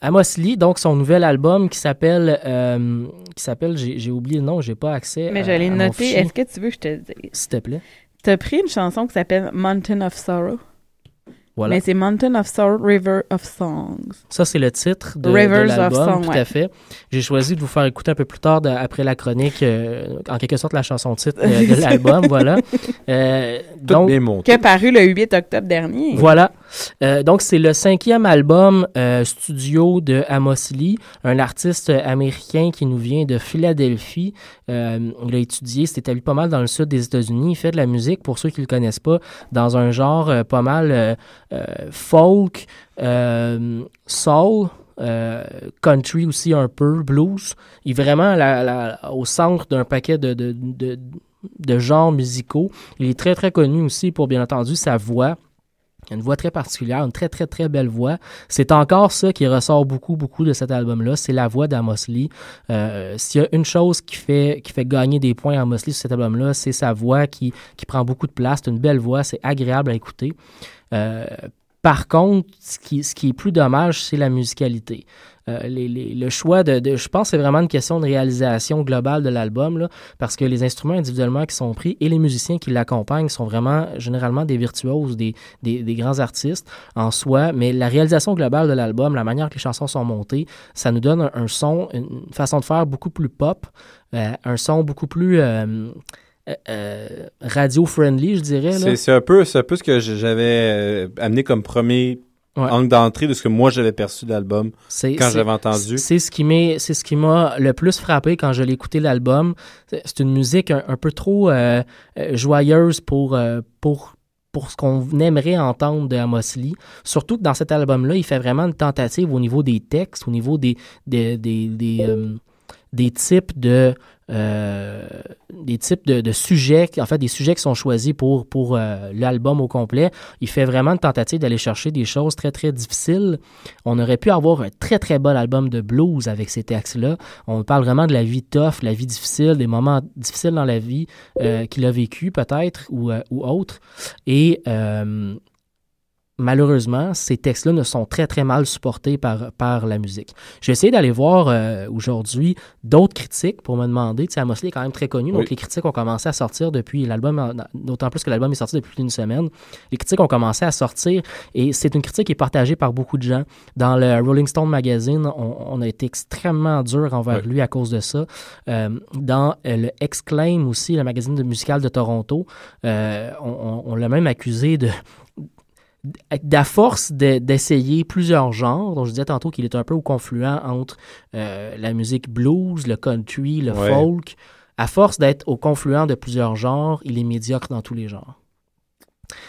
Amos Lee, donc son nouvel album qui s'appelle, euh, qui s'appelle, j'ai j'ai oublié le nom, j'ai pas accès. Mais noté. fichier. Est-ce que tu veux que je te le dise? S'il te plaît. T'as pris une chanson qui s'appelle Mountain of Sorrow? Voilà. Mais c'est Mountain of Sorrow, River of Songs. Ça, c'est le titre de, de Rivers of l'album, tout ouais. à fait. J'ai choisi de vous faire écouter un peu plus tard, de- après la chronique, euh, en quelque sorte, la chanson titre euh, de [LAUGHS] l'album, voilà. Euh, donc, Qui a paru le 8 octobre dernier. Voilà. Euh, donc, c'est le cinquième album euh, studio de Amos Lee, un artiste américain qui nous vient de Philadelphie. Euh, il a étudié, s'est établi pas mal dans le sud des États-Unis. Il fait de la musique, pour ceux qui ne le connaissent pas, dans un genre pas mal folk, soul. country aussi un peu, blues. Il est vraiment au centre d'un paquet de genres musicaux. Il est très très connu aussi pour bien entendu sa voix. Une voix très particulière, une très très très belle voix. C'est encore ça qui ressort beaucoup beaucoup de cet album-là, c'est la voix d'Amos Lee. Euh, S'il y a une chose qui fait qui fait gagner des points à Amos Lee sur cet album-là, c'est sa voix qui, qui prend beaucoup de place. C'est une belle voix, c'est agréable à écouter. Euh, par contre, ce qui, ce qui est plus dommage, c'est la musicalité. Euh, le choix de, Je pense que c'est vraiment une question de réalisation globale de l'album, parce que les instruments individuellement qui sont pris et les musiciens qui l'accompagnent sont vraiment généralement des virtuoses, des, des, grands artistes en soi, mais la réalisation globale de l'album, la manière que les chansons sont montées, ça nous donne un, son, une façon de faire beaucoup plus pop, euh, un son beaucoup plus euh, radio-friendly, je dirais. C'est un, peu- un peu ce que j'avais amené comme premier Ouais. angle d'entrée de ce que moi j'avais perçu de l'album quand j'avais entendu. C'est ce qui m'est, c'est ce qui m'a le plus frappé quand je l'ai écouté l'album. C'est une musique un, un peu trop euh, euh, joyeuse pour euh, pour pour ce qu'on aimerait entendre de Amos Lee. Surtout que dans cet album-là, il fait vraiment une tentative au niveau des textes, au niveau des des des, des, euh, des types de euh, des types de, sujets, en fait des sujets qui sont choisis pour, pour euh, l'album au complet. Il fait vraiment une tentative d'aller chercher des choses très très difficiles. On aurait pu avoir un très très bon album de blues avec ces textes-là. On parle vraiment de la vie tough, la vie difficile, des moments difficiles dans la vie euh, qu'il a vécu peut-être ou, ou autre. Et malheureusement, ces textes-là ne sont très, très mal supportés par, par la musique. J'ai essayé d'aller voir euh, aujourd'hui d'autres critiques pour me demander, tu sais, Amos Lee est quand même très connu, donc les critiques ont commencé à sortir depuis l'album, d'autant plus que l'album est sorti depuis plus d'une semaine. Les critiques ont commencé à sortir et c'est une critique qui est partagée par beaucoup de gens. Dans le Rolling Stone Magazine, on, on a été extrêmement dur envers lui à cause de ça. Euh, dans euh, le Exclaim aussi, le magazine de musical de Toronto, euh, on, on- on l'a même accusé de d'à force de- d'essayer plusieurs genres, dont je disais tantôt qu'il est un peu au confluent entre euh, la musique blues, le country, le Ouais. folk, à force d'être au confluent de plusieurs genres, il est médiocre dans tous les genres.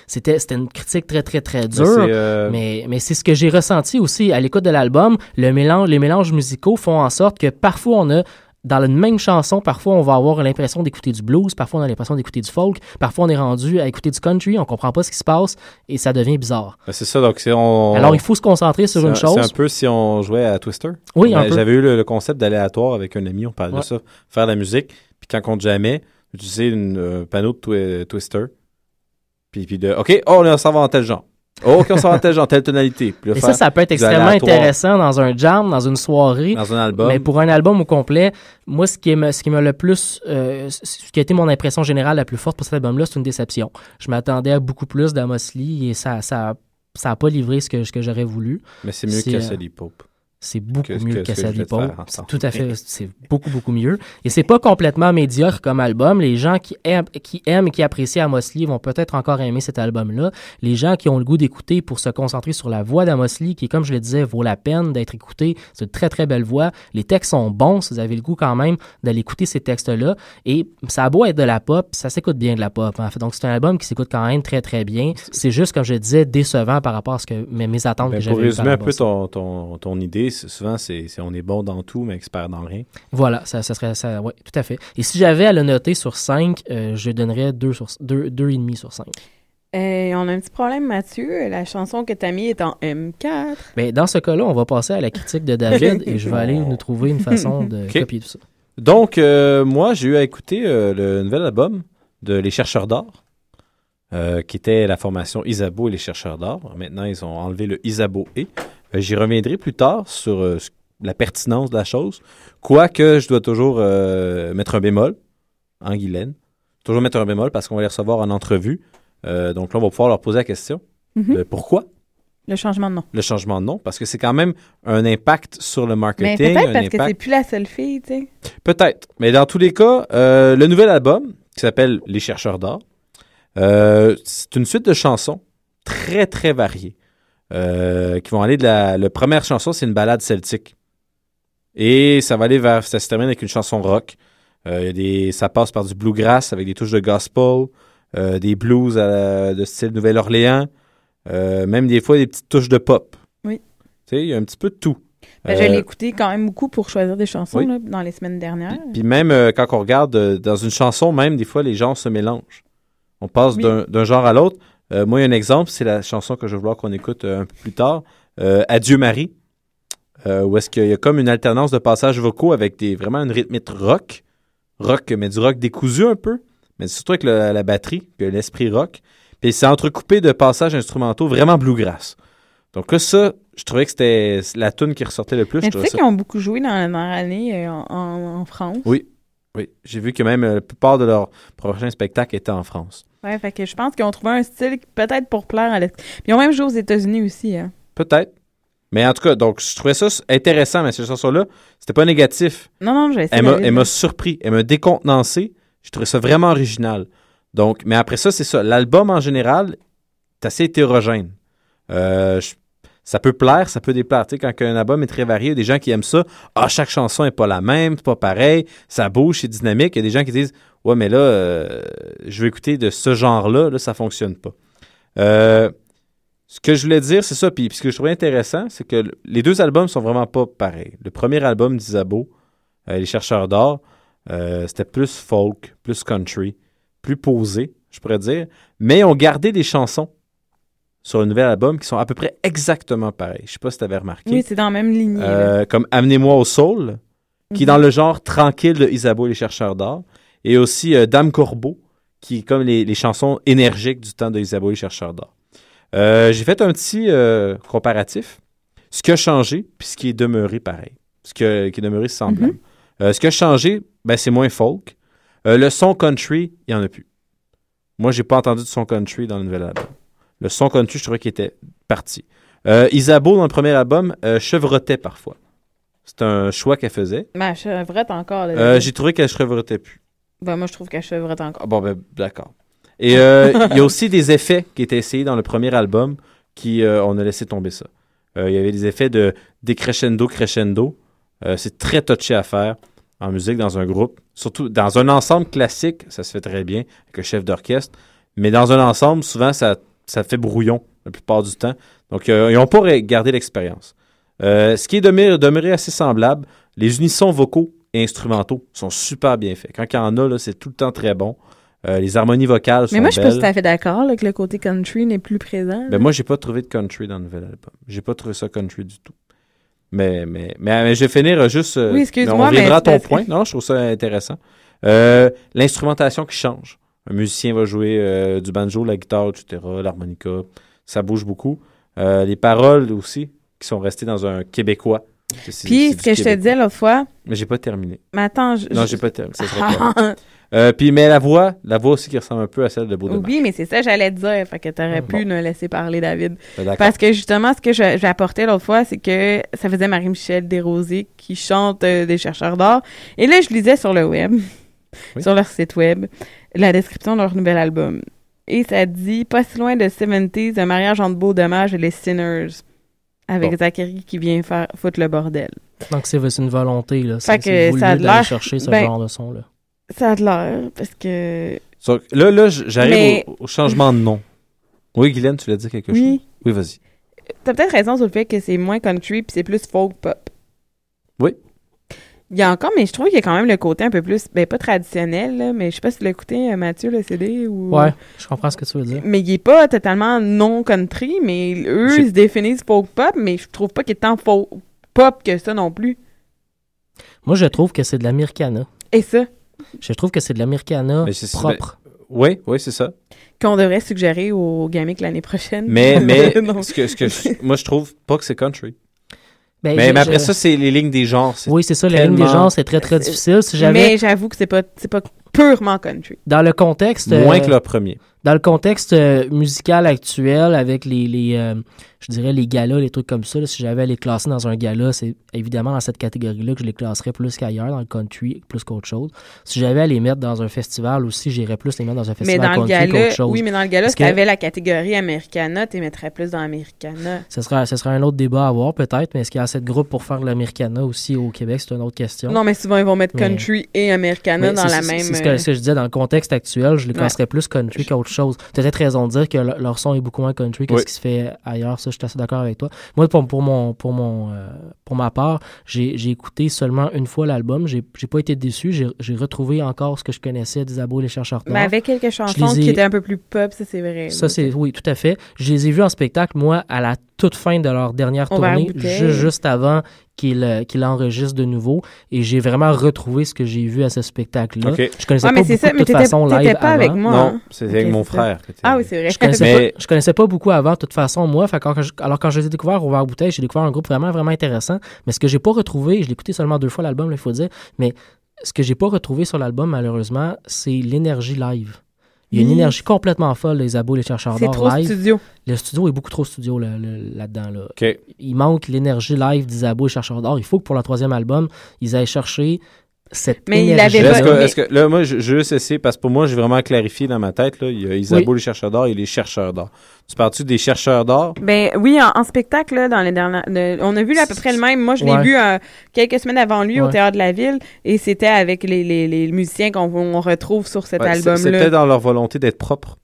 C'était une critique très, très, très dure, c'est, euh, mais, mais c'est ce que j'ai ressenti aussi à l'écoute de l'album. Le mélange, les mélanges musicaux font en sorte que parfois on a dans une même chanson, parfois on va avoir l'impression d'écouter du blues, parfois on a l'impression d'écouter du folk, parfois on est rendu à écouter du country, on comprend pas ce qui se passe et ça devient bizarre. Ben, c'est ça, donc c'est on. Alors il faut se concentrer sur une un- chose. C'est un peu si on jouait à Twister. Oui, un Ben, peu. J'avais eu le, le concept d'aléatoire avec un ami, on parlait Ouais. de ça, faire de la musique, puis quand on compte jamais, utiliser une euh, panneau de twi- Twister, puis, puis de OK, oh, on s'en va en tel genre. Oh, OK, on s'en va en tel genre, telle tonalité. Puis Et ça, faire ça peut être extrêmement intéressant dans un jam, dans une soirée. Dans un album. Mais pour un album au complet, moi, ce qui m'a ce qui m'a le plus. euh, ce qui a été mon impression générale la plus forte pour cet album-là, c'est une déception. Je m'attendais à beaucoup plus d'Amos Lee et ça ça, ça a pas livré ce que, ce que j'aurais voulu. Mais c'est mieux que Cassidy Pope. C'est beaucoup Que- mieux que ensemble. Tout à fait, c'est beaucoup, beaucoup mieux. Et c'est pas complètement médiocre comme album. Les gens qui aiment, qui aiment et qui apprécient Amos Lee vont peut-être encore aimer cet album-là. Les gens qui ont le goût d'écouter pour se concentrer sur la voix d'Amos Lee, qui, comme je le disais, vaut la peine d'être écouté. C'est une très, très belle voix. Les textes sont bons. Si vous avez le goût quand même d'aller écouter ces textes-là. Et ça a beau être de la pop, ça s'écoute bien de la pop. En fait. Donc, c'est un album qui s'écoute quand même très, très bien. C'est juste, comme je disais, décevant par rapport à ce que mes, mes attentes Ben, que pour j'avais eues résumer un peu ton, ton, ton idée, souvent, c'est on est bon dans tout, mais expert dans rien. Voilà, ça, ça serait ça, ouais, tout à fait. Et si j'avais à le noter sur 5, euh, je donnerais 2 sur 2, 2,5 sur 5. Euh, on a un petit problème, Mathieu. La chanson que t'as mis est en M4. Mais dans ce cas-là, on va passer à la critique de David et je vais aller nous trouver une façon de [LAUGHS] copier tout ça. Donc, euh, moi, j'ai eu à écouter euh, le nouvel album de Les Chercheurs d'Or, euh, qui était la formation Isabeau et les Chercheurs d'Or. Maintenant, ils ont enlevé le Isabeau et. Euh, J'y reviendrai plus tard sur euh, la pertinence de la chose, quoique je dois toujours euh, mettre un bémol en Guylaine. Toujours mettre un bémol parce qu'on va les recevoir en entrevue. Donc là, on va pouvoir leur poser la question. Mhm. de pourquoi Le changement de nom. le changement de nom? Parce que c'est quand même un impact sur le Mais marketing. peut-être un parce que c'est plus la seule fille, tu sais. Peut-être. Mais dans tous les cas, euh, le nouvel album, qui s'appelle Les chercheurs euh, c'est une suite de chansons très, très variées. Euh, qui vont aller de la. La première chanson, c'est une balade celtique. Et ça va aller vers. Ça se termine avec une chanson rock. Euh, des, ça passe par du bluegrass avec des touches de gospel, euh, des blues la- de style Nouvelle-Orléans, même des fois des petites touches de pop. Oui. Tu sais, il y a un petit peu de tout. Ben, Je l'ai écouté quand même beaucoup pour choisir des chansons oui. là, dans les semaines dernières. puis même quand on regarde dans une chanson, même des fois, les genres se mélangent. On passe Oui. d'un genre à l'autre. Euh, moi, il y a un exemple, c'est la chanson que je vais vouloir qu'on écoute euh, un peu plus tard. Euh, Adieu Marie, où est-ce qu'il y a comme une alternance de passages vocaux avec des, vraiment une rythmique rock. Rock, mais du rock décousu un peu, mais surtout avec le- la batterie, puis l'esprit rock. Puis c'est entrecoupé de passages instrumentaux vraiment bluegrass. Donc là, ça, je trouvais que c'était la tune qui ressortait le plus. Mais Je tu sais qu'ils ont beaucoup joué dans la dernière année en, en- en France. oui, oui. J'ai vu que même la plupart de leurs prochains spectacles étaient en France. Ouais, fait que je pense qu'ils ont trouvé un style peut-être pour plaire à Puis ils ont même joué aux États-Unis aussi. Hein. Peut-être. Mais en tout cas, donc je trouvais ça intéressant, mais cette chanson-là, c'était pas négatif. Non, non, j'ai essayé Elle m'a, surpris, elle m'a décontenancé. J'ai trouvé ça vraiment original. Donc, mais après ça, c'est ça. L'album en général est assez hétérogène. Euh, je- ça peut plaire, ça peut déplaire. Tu sais, quand un album est très varié, il y a des gens qui aiment ça. Ah, chaque chanson n'est pas la même, c'est pas pareil, ça bouge, c'est dynamique. Il y a des gens qui disent Ouais, mais là, euh, je veux écouter de ce genre-là, là, ça fonctionne pas. Euh, ce que je voulais dire, c'est ça. Puis, ce que je trouvais intéressant, c'est que le- les deux albums sont vraiment pas pareils. Le premier album d'Isabeau, euh, Les chercheurs d'or, euh, c'était plus folk, plus country, plus posé, je pourrais dire. Mais ils ont gardé des chansons sur le nouvel album qui sont à peu près exactement pareilles. Je sais pas si tu avais remarqué. Oui, c'est dans la même lignée. comme Amenez-moi au soul, qui est Mhm. dans le genre tranquille de Isabeau et les chercheurs d'or. Et aussi euh, Dame Corbeau, qui est comme les, les chansons énergiques du temps de les chercheurs d'or. Euh, J'ai fait un petit euh, comparatif. Ce qui a changé, puis ce qui est demeuré pareil. Ce qui, a- qui est demeuré semblable. Euh, ce qui a changé, ben, c'est moins folk. Le son country, il n'y en a plus. Moi, j'ai pas entendu de son country dans le nouvel album. Le son country, je trouvais qu'il était parti. Euh, Isabeau, dans le premier album, euh, chevrotait parfois. C'est un choix qu'elle faisait. Mais elle chevrette encore. Euh, j'ai trouvé qu'elle chevrotait plus. Ben, moi, je trouve qu'elle chevrette encore. Ah, bon, ben, d'accord. Et euh, [LAUGHS] il y a aussi des effets qui étaient essayés dans le premier album qui, euh, on a laissé tomber ça. Euh, il y avait des effets de décrescendo, crescendo. C'est très touché à faire en musique dans un groupe. Surtout dans un ensemble classique, ça se fait très bien avec le chef d'orchestre. Mais dans un ensemble, souvent, ça, ça fait brouillon la plupart du temps. Donc, ils n'ont pas gardé l'expérience. Ce qui est demeuré, demeuré assez semblable, les unissons vocaux instrumentaux sont super bien faits. Quand il y en a, c'est tout le temps très bon. Euh, les harmonies vocales sont Mais moi, je suis pas tout à fait d'accord que le côté country n'est plus présent. Ben moi, j'ai pas trouvé de country dans le nouvel album. J'ai pas trouvé ça country du tout. Mais, mais, mais, mais je vais finir euh, juste. euh, Oui, excuse-moi, On reviendra à ton que- point. Non, je trouve ça intéressant. Euh, L'instrumentation qui change. Un musicien va jouer euh, du banjo, la guitare, etc., l'harmonica. Ça bouge beaucoup. Les paroles aussi, qui sont restées dans un québécois. Puis, ce que je te disais l'autre fois. Mais j'ai pas terminé. Mais attends, je- Non, je- j'ai pas terminé. Ça quoi? Euh, puis, mais la voix, la voix aussi qui ressemble un peu à celle de Beau Oui, mais c'est ça que j'allais te dire. Fait que t'aurais Bon. pu nous laisser parler, David. Ben. Parce que justement, ce que je- j'apportais l'autre fois, c'est que ça faisait Marie-Michel Desrosiers qui chante euh, des chercheurs d'or. Et là, je lisais sur le web, Oui. sur leur site web, la description de leur nouvel album. Et ça dit Pas si loin de 70s, un mariage entre Beau Dommage et les Sinners. Avec Bon. Zachary qui vient faire foutre le bordel. Donc, c'est une volonté, là. C'est voulu ça a d'aller l'air- chercher ce ben, genre de son-là. Ça a de l'air, parce que. So, là, là, j'arrive Mais- au, au changement de nom. Oui, Guylaine, tu l'as dit quelque Oui. chose? Oui, vas-y. T'as peut-être raison sur le fait que c'est moins country puis c'est plus folk pop. Il y a encore, mais je trouve qu'il y a quand même le côté un peu plus, ben pas traditionnel, là, mais je sais pas si tu l'as écouté, euh, Mathieu, le CD ou. Ouais, je comprends ce que tu veux dire. Mais il est pas totalement non country, mais eux, ils se définissent folk pop, mais je trouve pas qu'il est tant folk pop que ça non plus. Moi, je trouve que c'est de l'Americana. Et ça, Je trouve que c'est de l'Americana propre. Oui, oui, c'est ça. qu'on devrait suggérer au Gamic l'année prochaine. Mais, mais [LAUGHS] Non. ce que, ce que je- moi, je trouve pas que c'est country. Ben, mais, je- mais après je- ça, c'est les lignes des genres. Oui, c'est ça, la ligne des genres, c'est très, très difficile. Si j'avais... Mais j'avoue que c'est pas, c'est pas purement country. Dans le contexte... Moins euh, que le premier. Dans le contexte euh, musical actuel, avec les, les euh, je dirais, les galas, les trucs comme ça, là, si j'avais à les classer dans un gala, c'est évidemment dans cette catégorie-là que je les classerais plus qu'ailleurs, dans le country, plus qu'autre chose. Si j'avais à les mettre dans un festival aussi, j'irais plus les mettre dans un Mais festival dans le country qu'autre chose. oui, mais dans le gala, si tu avais la catégorie Americana, tu mettrais plus dans Americana. Ce sera, ce sera un autre débat à avoir peut-être, mais est-ce qu'il y a assez de groupes pour faire l'Americana aussi au Québec? C'est une autre question. Non, mais souvent, ils vont mettre Mais- country et Americana Mais dans la même. C'est ce que, euh, ce que je disais dans le contexte actuel, je les Ouais. classerais plus country qu'autre chose. Tu as peut-être raison de dire que le- leur son est beaucoup moins country que Oui. ce qui se fait ailleurs. Ça, je suis assez d'accord avec toi. Moi, pour, pour, mon, pour, mon, euh, pour ma part, j'ai écouté seulement une fois l'album. J'ai pas été déçu. J'ai retrouvé encore ce que je connaissais d'Isabeau et les chercheurs Mais avec quelques chansons ai- qui étaient un peu plus pop, ça c'est vrai. ça, c'est oui, tout à fait. Je les ai vus en spectacle, moi, à la toute fin de leur dernière On tournée, juste avant qu'ils euh, qu'ils enregistrent de nouveau. Et j'ai vraiment retrouvé ce que j'ai vu à ce spectacle-là. Ok. Je connaissais Ouais, pas mais c'est beaucoup ça, de toute façon live pas avec moi, Non, hein? c'était avec mon frère. Ah oui, c'est vrai. Je connaissais, Mais- pas, je connaissais pas beaucoup avant, de toute façon, moi. Fait quand je- alors, quand je les ai découverts au Vert Bouteille, j'ai découvert un groupe vraiment, vraiment intéressant. Mais ce que j'ai pas retrouvé, je l'ai écouté seulement deux fois l'album, là, il faut dire, mais ce que j'ai pas retrouvé sur l'album, malheureusement, c'est l'énergie live. Il y a une Oui. énergie complètement folle, les abos, les chercheurs d'or trop live. studio. Le studio est beaucoup trop studio là- là- là-dedans. Là, OK. Il manque l'énergie live d'Isabo et chercheurs d'or. Il faut que pour le troisième album, ils aillent chercher cette Mais il avait Est-ce pas- que, est-ce que- là, moi, je, je veux juste essayer, parce que pour moi, j'ai vraiment clarifié dans ma tête, là, il y a Isabeau, Oui. les chercheurs d'or, et les chercheurs d'or. Tu parles-tu des chercheurs d'or? Ben oui, en, en spectacle, là, dans les dernières. on a vu là, à peu près le même. Moi, je l'ai Ouais. vu euh, quelques semaines avant lui au. Théâtre de la Ville et c'était avec les, les, les musiciens qu'on on retrouve sur cet Ouais, album-là. peut-être dans leur volonté d'être propre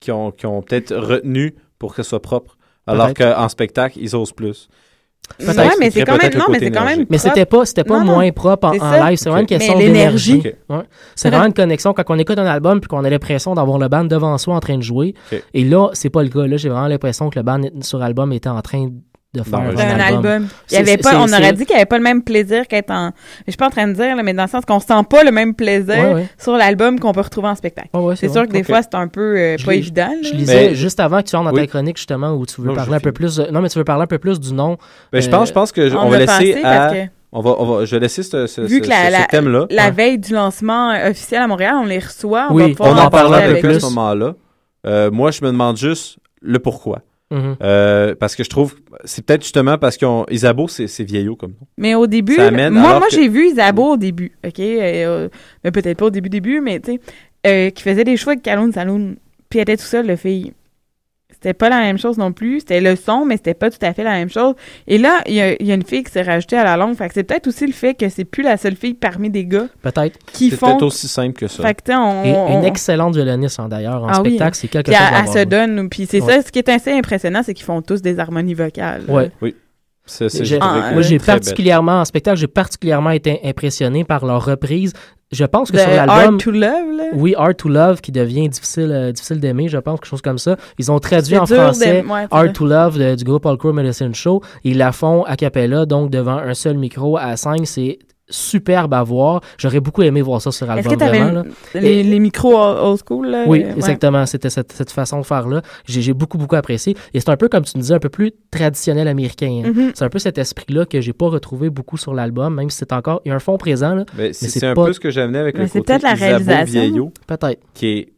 qui ont, qui ont peut-être retenu pour que ce soit propre. Alors qu'en spectacle, ils osent plus. Ouais, mais c'est quand même- non, mais c'est quand même Mais c'était pas, c'était pas Non, non. moins propre en, live, c'est vraiment une question d'énergie. Ouais. C'est vraiment une connexion quand on écoute un album puis qu'on a l'impression d'avoir le band devant soi en train de jouer. Et là, c'est pas le cas. Là, j'ai vraiment l'impression que le band sur album était en train de faire un, un album. Il y avait pas, on aurait dit qu'il n'y avait pas le même plaisir qu'être en. Je suis pas en train de dire, là, mais dans le sens qu'on sent pas le même plaisir Ouais, ouais. sur l'album qu'on peut retrouver en spectacle. ouais, c'est c'est sûr que des fois, c'est un peu euh, Je pas évident. là. Je lisais Mais- juste avant que tu rentres dans Oui. ta chronique justement où tu veux Non, parler un peu plus. de- Non, mais tu veux parler un peu plus du nom. Ben, je Euh, pense, je pense que je- on on va laisser à. que- On va, on va, je vais laisser ce, ce, Vu ce- que la, ce- thème-là. la Ouais. veille du lancement euh, officiel à Montréal, on les reçoit. On Oui, va On pouvoir en parlera un peu plus à ce moment-là. Euh, moi, je me demande juste le pourquoi. Mhm. Euh, parce que je trouve, c'est peut-être justement parce qu'Isabeau, c'est c'est vieillot comme nom. Mais au début, Ça amène, moi, moi que- j'ai vu Isabeau au début, OK? Euh, mais peut-être pas au début, début, mais tu sais, euh, qui faisait des choix avec Caloun Saloon. Puis elle était tout seule, le fille. C'était pas la même chose non plus. C'était le son, mais c'était pas tout à fait la même chose. Et là, il y a, il y a une fille qui s'est rajoutée à la longue. Fait que c'est peut-être aussi le fait que c'est plus la seule fille parmi des gars Peut-être. qui C'est font. peut-être aussi simple que ça. Fait que, tu sais, on, Et on- une excellente violoniste hein, d'ailleurs en Ah oui. spectacle, c'est quelque Puis chose. elle, à elle se donne. Puis c'est Ouais. ça, ce qui est assez impressionnant, c'est qu'ils font tous des harmonies vocales. Ouais. Oui. C'est, c'est, J'ai- je trouvais que moi, j'ai belle. particulièrement, en spectacle, j'ai particulièrement été impressionné par leur reprise. Je pense que De sur l'album. Hard to Love, là. Oui, Hard to Love, qui devient difficile, euh, difficile d'aimer, je pense, quelque chose comme ça. Ils ont traduit C'est en français ouais, ça. to Love de- du groupe All Crow Medicine Show. Ils la font a cappella, donc devant un seul micro à 5. C'est superbe à voir. J'aurais beaucoup aimé voir ça sur Est-ce album, que tu avais vraiment. là. les, Et- les micros old school? là? oui, Euh, ouais. exactement. C'était cette, cette façon de faire-là. J'ai j'ai beaucoup, beaucoup apprécié. Et c'est un peu, comme tu me disais, un peu plus traditionnel américain. hein. Mhm. C'est un peu cet esprit-là que j'ai pas retrouvé beaucoup sur l'album, même si c'est encore... Il y a un fond présent, là, Mais mais c'est c'est c'est un pas- peu ce que j'amenais avec Mais le c'est côté peut-être la réalisation. Vieillot, Peut-être. qui est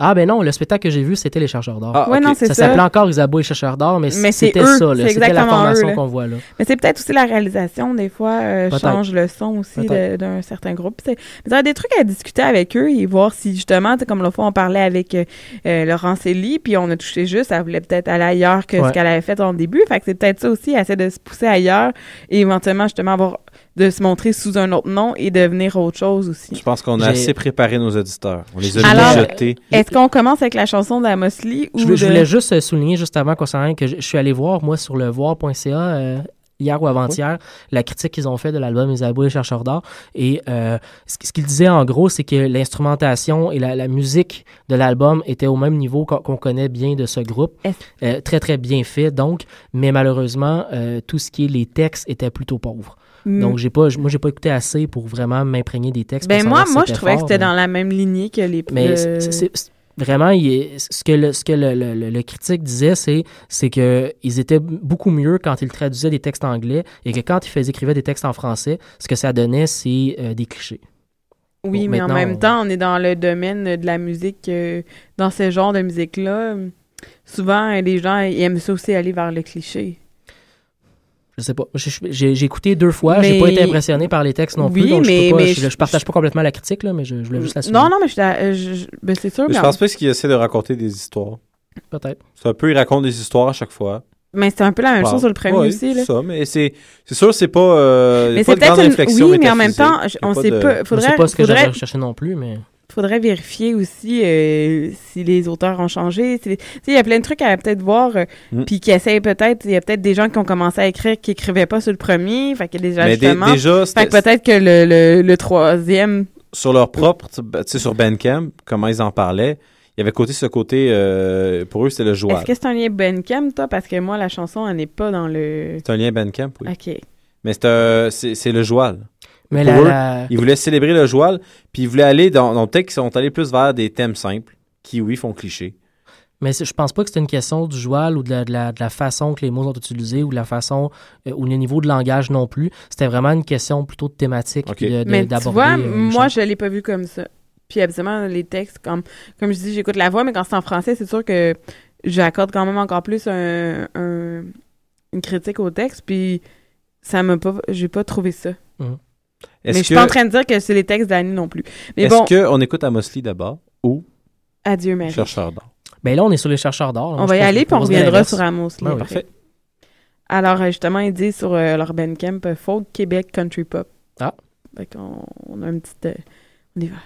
Ah, ben non, le spectacle que j'ai vu, c'était Les Chercheurs d'or. Ah, Ouais, ok. non, c'est ça ça. s'appelait encore Isabeau et Chercheurs d'or, mais, c'était eux, ça, C'était la exactement formation qu'on voit là. Mais c'est peut-être aussi la réalisation, des fois, euh, change le son aussi d'un certain groupe. C'est mais ça a des trucs à discuter avec eux et voir si, justement, comme l'autre fois, on parlait avec euh, euh, Laurence Elie, puis on a touché juste, elle voulait peut-être aller ailleurs que Ouais. ce qu'elle avait fait en début. Fait que c'est peut-être ça aussi, elle essaie de se pousser ailleurs et éventuellement, justement, avoir de se montrer sous un autre nom et devenir autre chose aussi. Je pense qu'on a assez préparé nos auditeurs. On les a Alors, mijotés. Est-ce qu'on commence avec la chanson d'Amos Lee ou Je, je de- voulais juste euh, souligner juste avant concernant que je, je suis allé voir, moi, sur le voir.ca euh, hier ou avant-hier, la critique qu'ils ont fait de l'album Isabeau et les chercheurs d'or. Et euh, ce, ce qu'ils disaient en gros, c'est que l'instrumentation et la, la musique de l'album étaient au même niveau qu'on connaît bien de ce groupe. Euh, très, très bien fait, donc. Mais malheureusement, euh, tout ce qui est les textes était plutôt pauvre. Mm. Donc, j'ai pas, moi, j'ai pas écouté assez pour vraiment m'imprégner des textes. Ben moi, moi, je trouvais que c'était mais- dans la même lignée que les... mais vraiment, il est- ce que le, ce que le, le- critique disait, c'est, c'est que ils étaient beaucoup mieux quand ils traduisaient des textes anglais et que quand ils écrivaient des textes en français, ce que ça donnait, c'est euh, des clichés. Oui, Bon, mais en même on- temps, on est dans le domaine de la musique, euh, dans ce genre de musique-là. Souvent, les gens ils aiment ça aussi aller vers le cliché. Je sais pas. Je- je- J'ai, j'ai écouté deux fois. J'ai pas été impressionné par les textes non plus. Oui, donc je, mais- peux pas- mais je, je- je partage pas complètement la critique, là, mais je, je voulais juste la souligner. Non, non, mais je, euh, je- je- ben, c'est sûr. Mais je en- pense pas qu'il essaie de raconter des histoires. Peut-être. C'est un peu, il raconte des histoires à chaque fois. Mais c'est un peu la même Wow. chose sur le premier Ouais, aussi. Là. c'est ça, mais c'est c'est sûr, c'est pas. Euh, Mais pas c'est peut-être une- réflexion oui, mais en même temps, je- on sait de- pas- Je faudrait- sais pas ce que faudrait- j'avais recherché non plus, mais. Faudrait vérifier aussi euh, si les auteurs ont changé. si les- Tu sais, il y a plein de trucs à peut-être voir, euh, Mm. puis qui essayent peut-être. Il y a peut-être des gens qui ont commencé à écrire qui écrivaient pas sur le premier. Fait qu'il y a des Mais dé- ajustements. déjà, fait que peut-être que le, le, le troisième. sur leur propre, tu sais, sur Bandcamp, comment ils en parlaient, il y avait côté ce côté, euh, pour eux, c'était le joual. Est-ce que c'est un lien Bandcamp, toi? Parce que moi, la chanson, elle n'est pas dans le. C'est un lien Bandcamp, oui. OK. Mais c'est un- c'est c'est le joual. Mais Pour la- eux, la- ils voulaient célébrer le joual, puis ils voulaient aller dans, dans peut-être qu'ils sont allés plus vers des thèmes simples, qui, oui, font cliché. Mais je pense pas que c'est une question du joual ou de la, de la- de la façon que les mots sont utilisés ou de la façon euh, ou le niveau de langage non plus. C'était vraiment une question plutôt de thématique de- de- Mais tu vois, euh, moi, chose. je l'ai pas vu comme ça. Puis absolument, les textes, comme, comme je dis, j'écoute la voix, mais quand c'est en français, c'est sûr que j'accorde quand même encore plus un, un- une critique au texte. Puis ça m'a pas, j'ai pas trouvé ça. Mhm. Mais je suis que- pas en train de dire que c'est les textes d'Annie non plus. Mais Est-ce bon, qu'on écoute Amos Lee d'abord ou adieu, Marie. Chercheur d'or? Ben là, on est sur les chercheurs d'or. On va y aller, puis on reviendra sur Amos Lee Ben. Parfait. Alors, euh, justement, il dit sur euh, leur Bandcamp euh, Folk Québec Country Pop. Ah. Fait qu'on on a un petit. euh, on y va.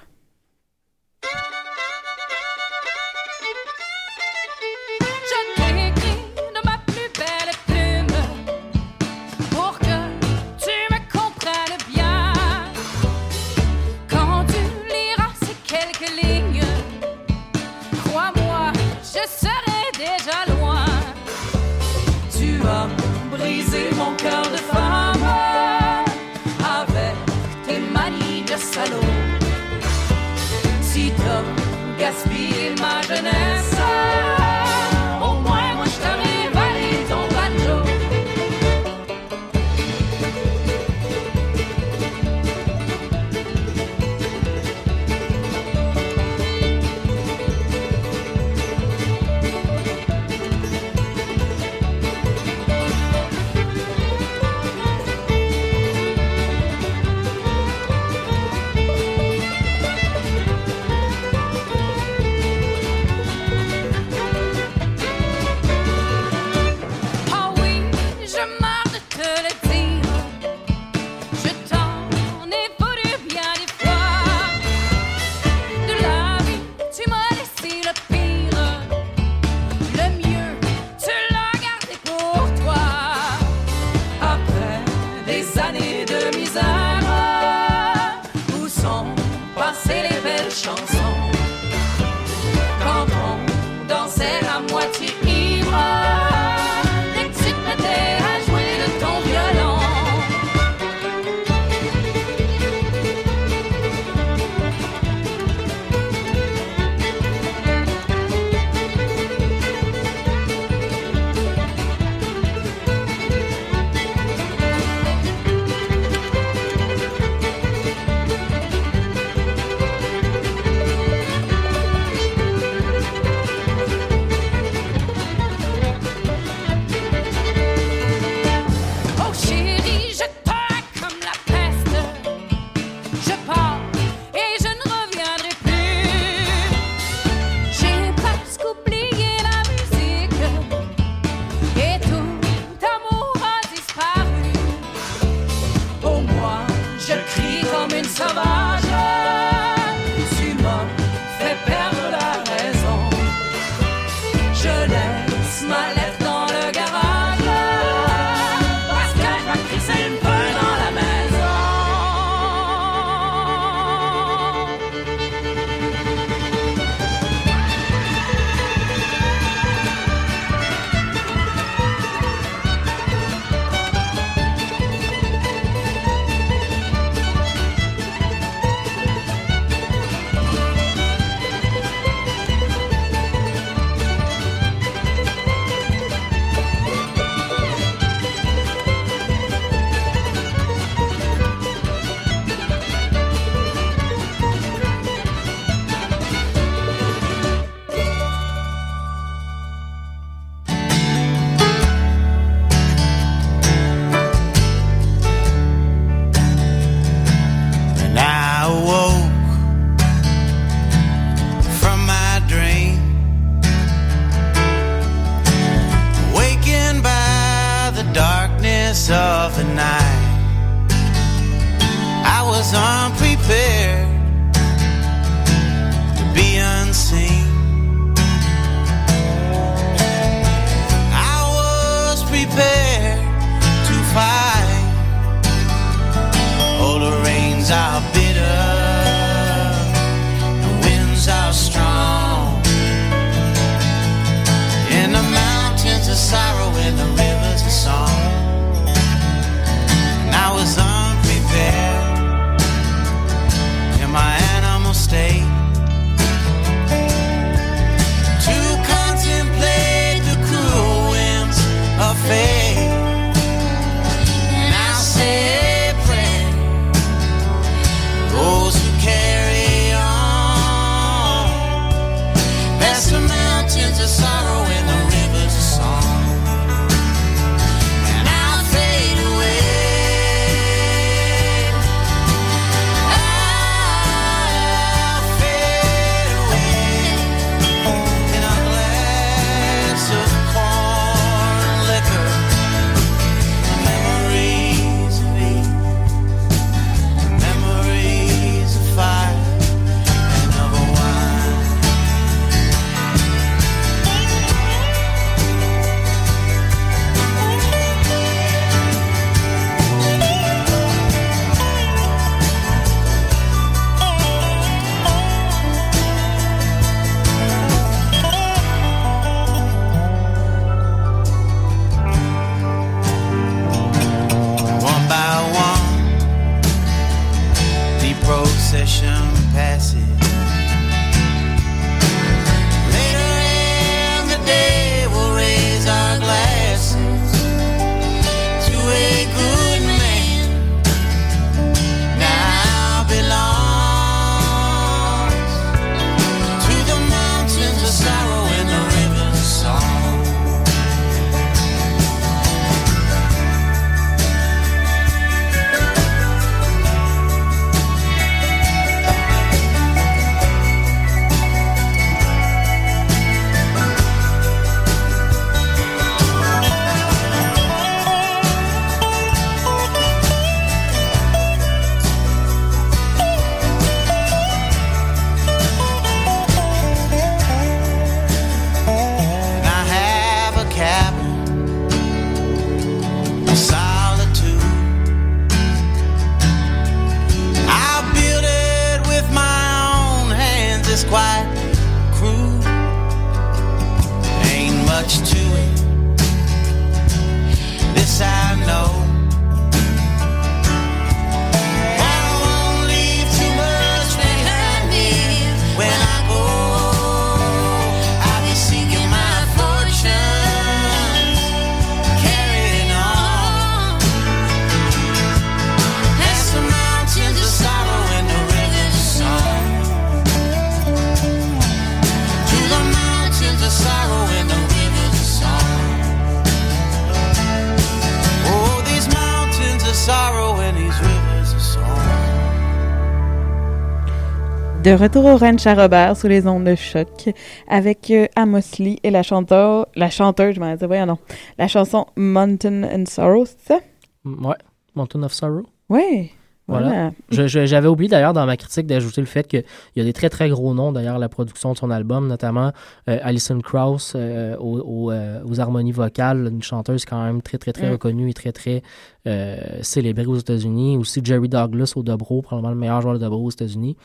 De retour au ranch à Robert sur les ondes de choc avec euh, Amos Lee et la chanteuse, la chanteuse, je m'en disais, voyons non, la chanson Mountain and Sorrow, c'est ça? Ouais, Mountain of Sorrow. Oui. Voilà. J'avais oublié d'ailleurs dans ma critique d'ajouter le fait qu'il y a des très très gros noms d'ailleurs à la production de son album, notamment euh, Alison Krauss euh, aux, aux, euh, aux harmonies vocales, une chanteuse quand même très très très Mm. reconnue et très très euh, célébrée aux États-Unis. Aussi Jerry Douglas au dobro, probablement le meilleur joueur de dobro aux États-Unis.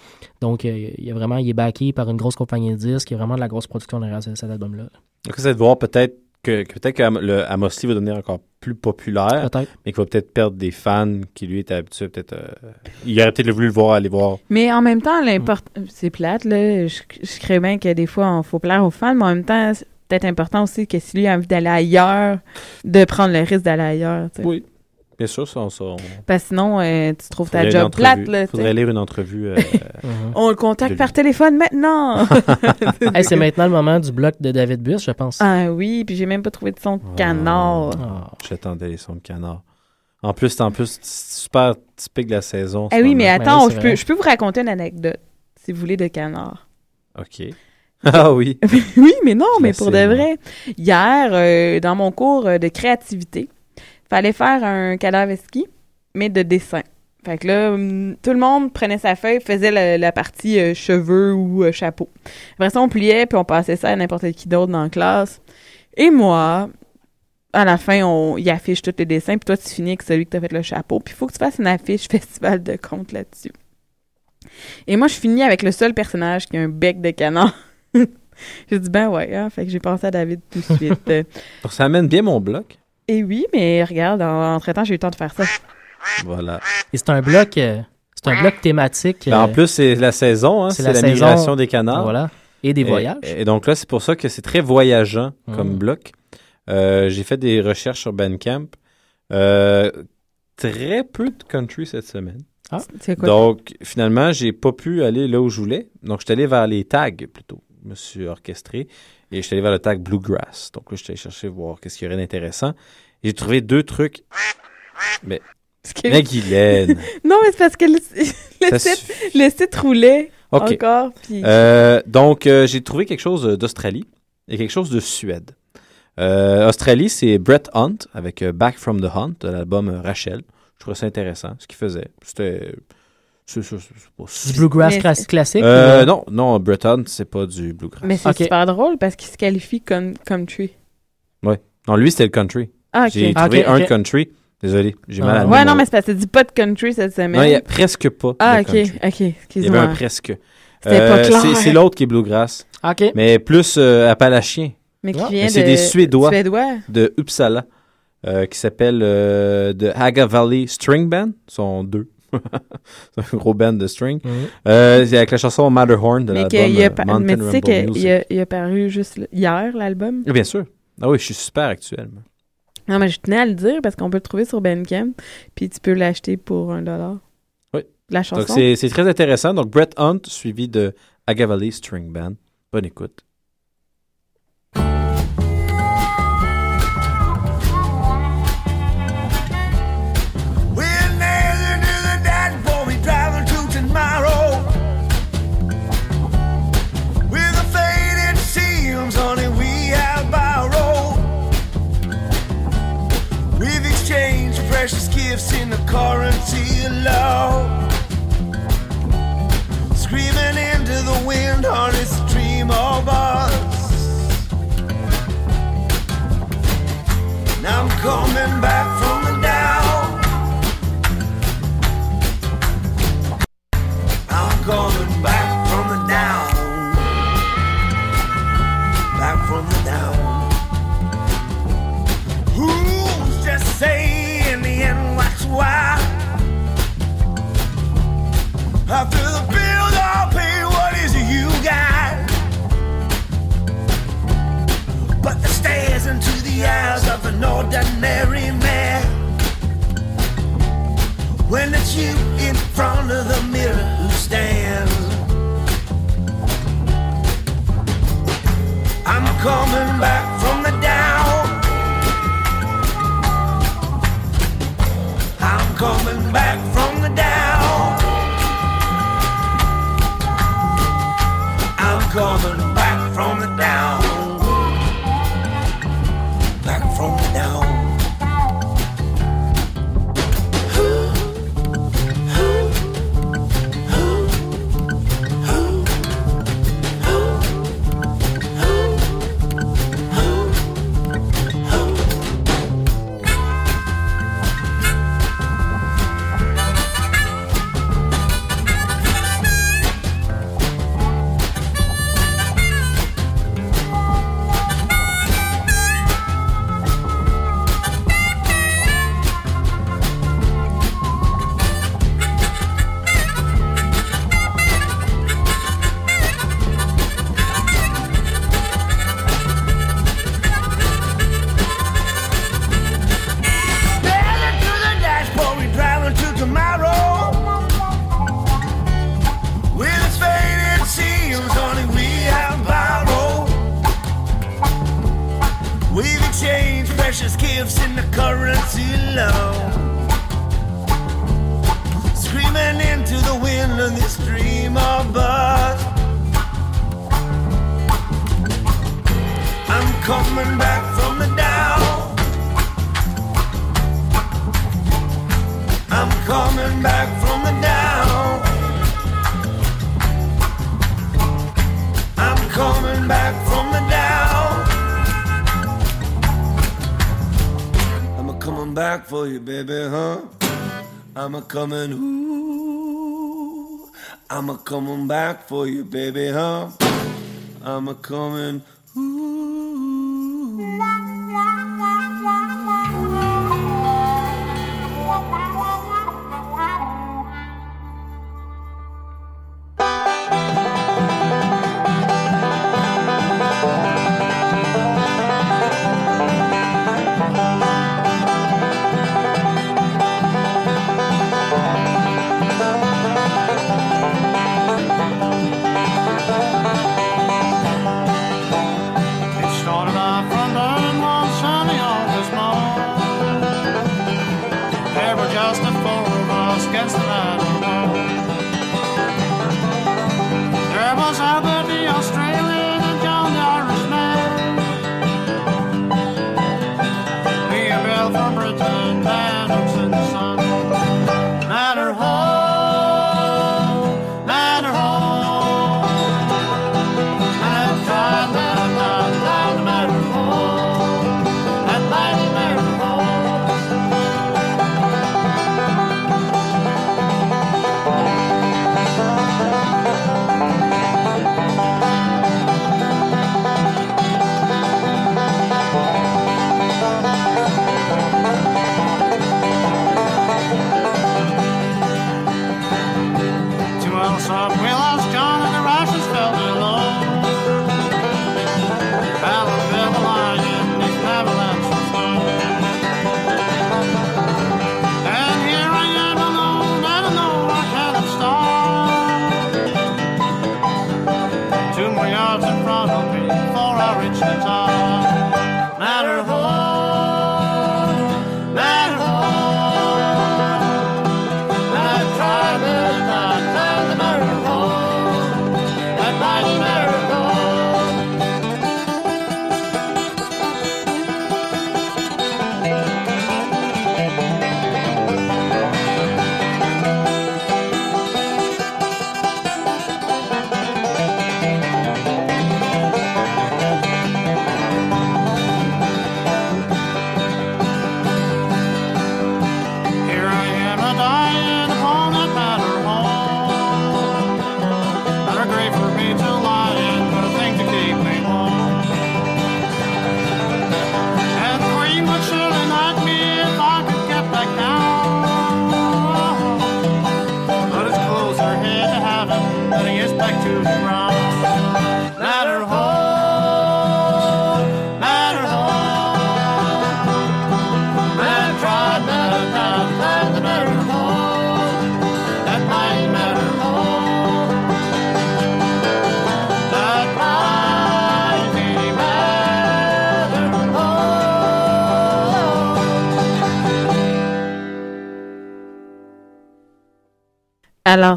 Donc euh, il y a vraiment, il est backé par une grosse compagnie de disques, il y a vraiment de la grosse production derrière ce- cet album-là. Donc, c'est de voir peut-être que, que peut-être que Amos Lee va devenir encore plus populaire, Peut-être. mais qu'il va peut-être perdre des fans qui lui étaient habitués. Peut-être, euh, il aurait peut-être voulu le voir, aller voir. Mais en même temps, l'import... c'est plate, là. Je, je crée bien que des fois, il faut plaire aux fans, mais en même temps, c'est peut-être important aussi que si lui a envie d'aller ailleurs, de prendre le risque d'aller ailleurs. Oui. Bien sûr, ça, on, ça, on- Parce que sinon, euh, tu trouves ta faudrait une job plate, là. tu faudrait lire une entrevue. euh, [LAUGHS] On le contacte par téléphone maintenant! [LAUGHS] Hey, c'est maintenant le moment du bloc de David Bus, je pense. Ah oui, puis j'ai même pas trouvé de son de canard. Ah. J'attendais les sons de canard. En plus, c'est en plus c'est super typique de la saison. Ah oui, mais moment. attends, je, peux, je peux vous raconter une anecdote, si vous voulez, de canard. OK. [LAUGHS] Ah oui. oui, mais non, Je mais pour de vrai. Hier, euh, dans mon cours de créativité, fallait faire un cadavre ski, mais de dessin. Fait que là, hum, tout le monde prenait sa feuille, faisait la, partie euh, cheveux ou euh, chapeau. Après ça, on pliait, puis on passait ça à n'importe qui d'autre dans la classe. Et moi, à la fin, on y affiche tous les dessins, puis toi, tu finis avec celui que t'as fait le chapeau. Puis il faut que tu fasses une affiche [LAUGHS] festival de contes là-dessus. Et moi, je finis avec le seul personnage qui a un bec de canard. [LAUGHS] j'ai dit, ben ouais, hein. fait que j'ai pensé à David tout de suite. [LAUGHS] Ça amène bien mon bloc. Et oui, mais regarde, en- entre-temps, j'ai eu le temps de faire ça. Voilà. Et c'est un bloc, euh, c'est un bloc thématique. Ben, en euh, plus, c'est la saison, hein, c'est c'est la la, saison, migration des canards. voilà. Et des voyages. Et, donc là, c'est pour ça que c'est très voyageant comme Mm. bloc. Euh, J'ai fait des recherches sur Bandcamp. Euh, très peu de country cette semaine. Ah, c'est quoi? Donc, finalement, j'ai pas pu aller là où je voulais. Donc, je suis allé vers les tags plutôt. Je me suis orchestré et je suis allé vers le tag Bluegrass. Donc là, je suis allé chercher voir qu'est-ce qu'il y aurait d'intéressant. Et j'ai trouvé deux trucs. Mais, que- mais Guylaine. non, mais c'est parce que le, [LAUGHS] le site, le site roulait encore. Puis... Euh, donc, euh, j'ai trouvé quelque chose d'Australie et quelque chose de Suède. Euh, Australie, c'est Brett Hunt avec euh, Back from the Hunt de l'album euh, Rachel. Je trouvais ça intéressant, ce qu'il faisait. C'était. C'est- c'est- c'est Du bluegrass Mais cla- c'est- classique? Euh, ou- non, non, Brett Hunt, c'est pas du bluegrass. Mais c'est Ok. super drôle parce qu'il se qualifie comme country. Ouais. Non, lui, c'était le country. Ah, ok. J'ai Ah, trouvé un country. Désolé, j'ai mal à la Ouais, non, mais c'est parce que tu dis pas de country cette semaine. Non, il y a presque pas Ah, de ok, country. ok, Il y avait excuse-moi. un presque. C'était pas clair. c'est- C'est l'autre qui est bluegrass. OK. Mais plus euh, appalachien. Mais qui vient c'est de- des Suédois. Suédois. De Uppsala. euh, qui s'appelle euh, The Haga Valley String Band. Ils sont deux. [LAUGHS] c'est un gros band de string. Mhm. Euh, c'est avec la chanson Matterhorn de l'album euh, mais tu sais qu'il a, il a paru juste hier, l'album? Oui, Bien sûr. Ah oui, je suis super actuel. moi. Non, mais je tenais à le dire parce qu'on peut le trouver sur Bandcamp, puis tu peux l'acheter pour un dollar. Oui. La Donc chanson. c'est c'est très intéressant. Donc Brett Hunt suivi de Haga Valley String Band. Bonne écoute. Of love. Screaming into the wind on this dream of us. Now I'm coming back from the down. I'm coming back After the bills I'll pay, what is it you got? But the stares into the eyes of an ordinary man. When it's you in front of the mirror who stands. I'm coming back from the down. I'm coming back from the down. Coming back from the down. Coming, ooh. I'm a coming back for you, baby, huh? I'm a coming,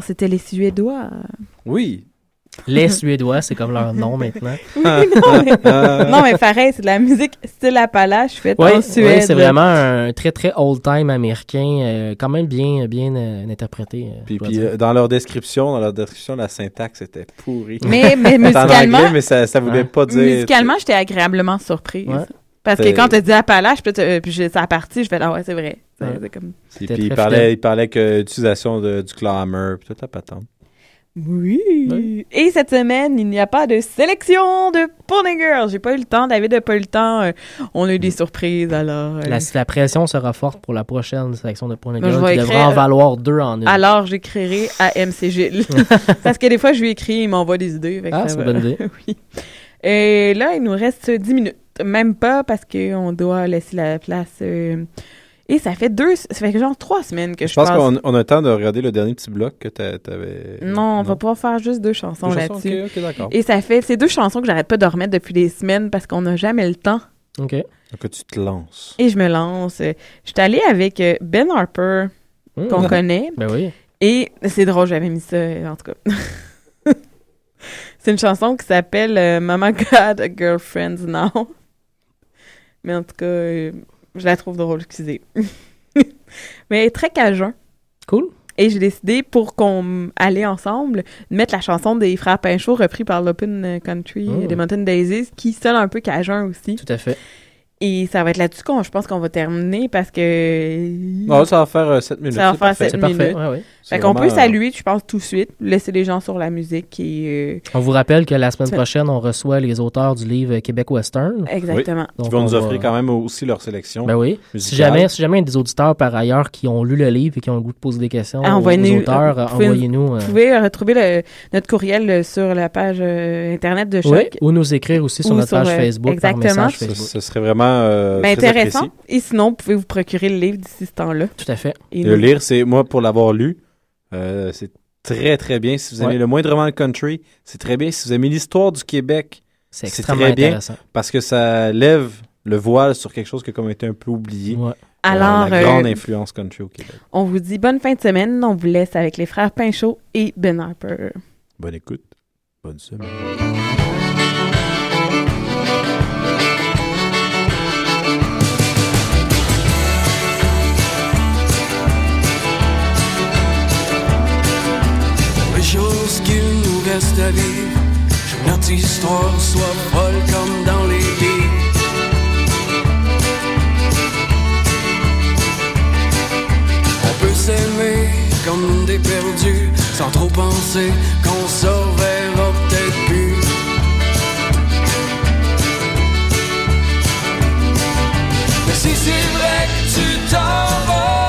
c'était les Suédois. Oui. Les Suédois, c'est comme leur nom maintenant. [LAUGHS] Oui, non, mais, non, mais pareil, c'est de la musique style Appalache faite Oui, en Suède. c'est vraiment un très très old time américain, euh, quand même bien bien euh, interprété. euh, Puis, puis, euh, dans leur description, dans leur description, la syntaxe était pourrie. Mais- mais [LAUGHS] C'était en musicalement- anglais, mais ça, ça voulait pas dire. Musicalement, j'étais agréablement surprise. Ouais. Parce que quand tu dit Appalache, puis, t'as- puis ça a parti, je fais ah ouais, c'est vrai. C'est- Ouais. c'est comme... Puis, puis il, parlait, il parlait que l'utilisation de- du clamor, puis toute la patente. Oui. Et cette semaine, il n'y a pas de sélection de Pony Girl. J'ai pas eu le temps. David n'a pas eu le temps. Euh, on a eu des surprises, alors. euh, La, la pression sera forte pour la prochaine sélection de Ben, je Girl vais qui devra écrire- en valoir deux en une. Alors, j'écrirai à MC Gilles. [LAUGHS] [LAUGHS] Parce que des fois, je lui écris, il m'envoie des idées. Ah, c'est une bonne idée. [LAUGHS] oui. Et là, il nous reste 10 minutes. Même pas parce qu'on doit laisser la place. euh, Et ça fait deux. Ça fait genre trois semaines que je, Je pense passe- qu'on on a le temps de regarder le dernier petit bloc que t'a- t'avais. Non, on va pouvoir faire juste deux chansons Deux chansons, là-dessus. ok, ok, d'accord. Et ça fait. C'est deux chansons que j'arrête pas de remettre depuis des semaines parce qu'on n'a jamais le temps. OK. Donc, tu te lances. Et je me lance. Je suis allée avec euh, Ben Harper, Mmh. qu'on [LAUGHS] connaît. Ben oui. Et c'est drôle, j'avais mis ça, en tout cas. [LAUGHS] c'est une chanson qui s'appelle euh, Mama Got a Girlfriend Now. Mais en tout cas, euh, je la trouve drôle, excusez. [LAUGHS] Mais elle est très cajun. Cool. Et j'ai décidé, pour qu'on allait ensemble, de mettre la chanson des Frères Pinchot, repris par l'Open Country Oh. des Mountain Daisies, qui sonne un peu cajun aussi. Tout à fait. Et ça va être là-dessus qu'on, je pense qu'on va terminer parce que... Non, ça va faire 7 minutes. Ça va faire parfait. 7 minutes. C'est Fait qu'on peut euh, saluer, je pense, tout de suite, laisser les gens sur la musique et... euh, On vous rappelle que la semaine prochaine, on reçoit les auteurs du livre Québec Western. Exactement. Oui, Donc, qui vont nous offrir va- quand même aussi leur sélection. Ben oui. Si jamais, si jamais il y a des auditeurs par ailleurs qui ont lu le livre et qui ont le goût de poser des questions Ah, aux, envoyez-nous- aux auteurs, euh, euh, vous pouvez- envoyez-nous. euh, Vous pouvez euh, retrouver le- notre courriel euh, sur la page euh, Internet de Choc. oui, ou nous écrire aussi sur Ou notre sur, page euh, Facebook exactement. par message Ce, Facebook. ce serait vraiment euh, Ben, très intéressant. apprécié. Et sinon, vous pouvez vous procurer le livre d'ici ce temps-là. Tout à fait. Et Le nous- lire, c'est moi pour l'avoir lu, euh, c'est très très bien. Si vous aimez Ouais. le moindrement le country, c'est très bien. Si vous aimez l'histoire du Québec, C'est extrêmement très bien intéressant. parce que ça lève le voile sur quelque chose qui a comme été un peu oublié. Ouais. Alors, la grande euh, influence country au Québec. On vous dit bonne fin de semaine. On vous laisse avec les frères Pinchot et Ben Harper. Bonne écoute, bonne semaine. Choses qu'il nous reste à vivre, que notre histoire soit folle comme dans les livres. On peut s'aimer comme des perdus, sans trop penser qu'on se reverra peut-être plus. Mais si c'est vrai que tu t'en vas,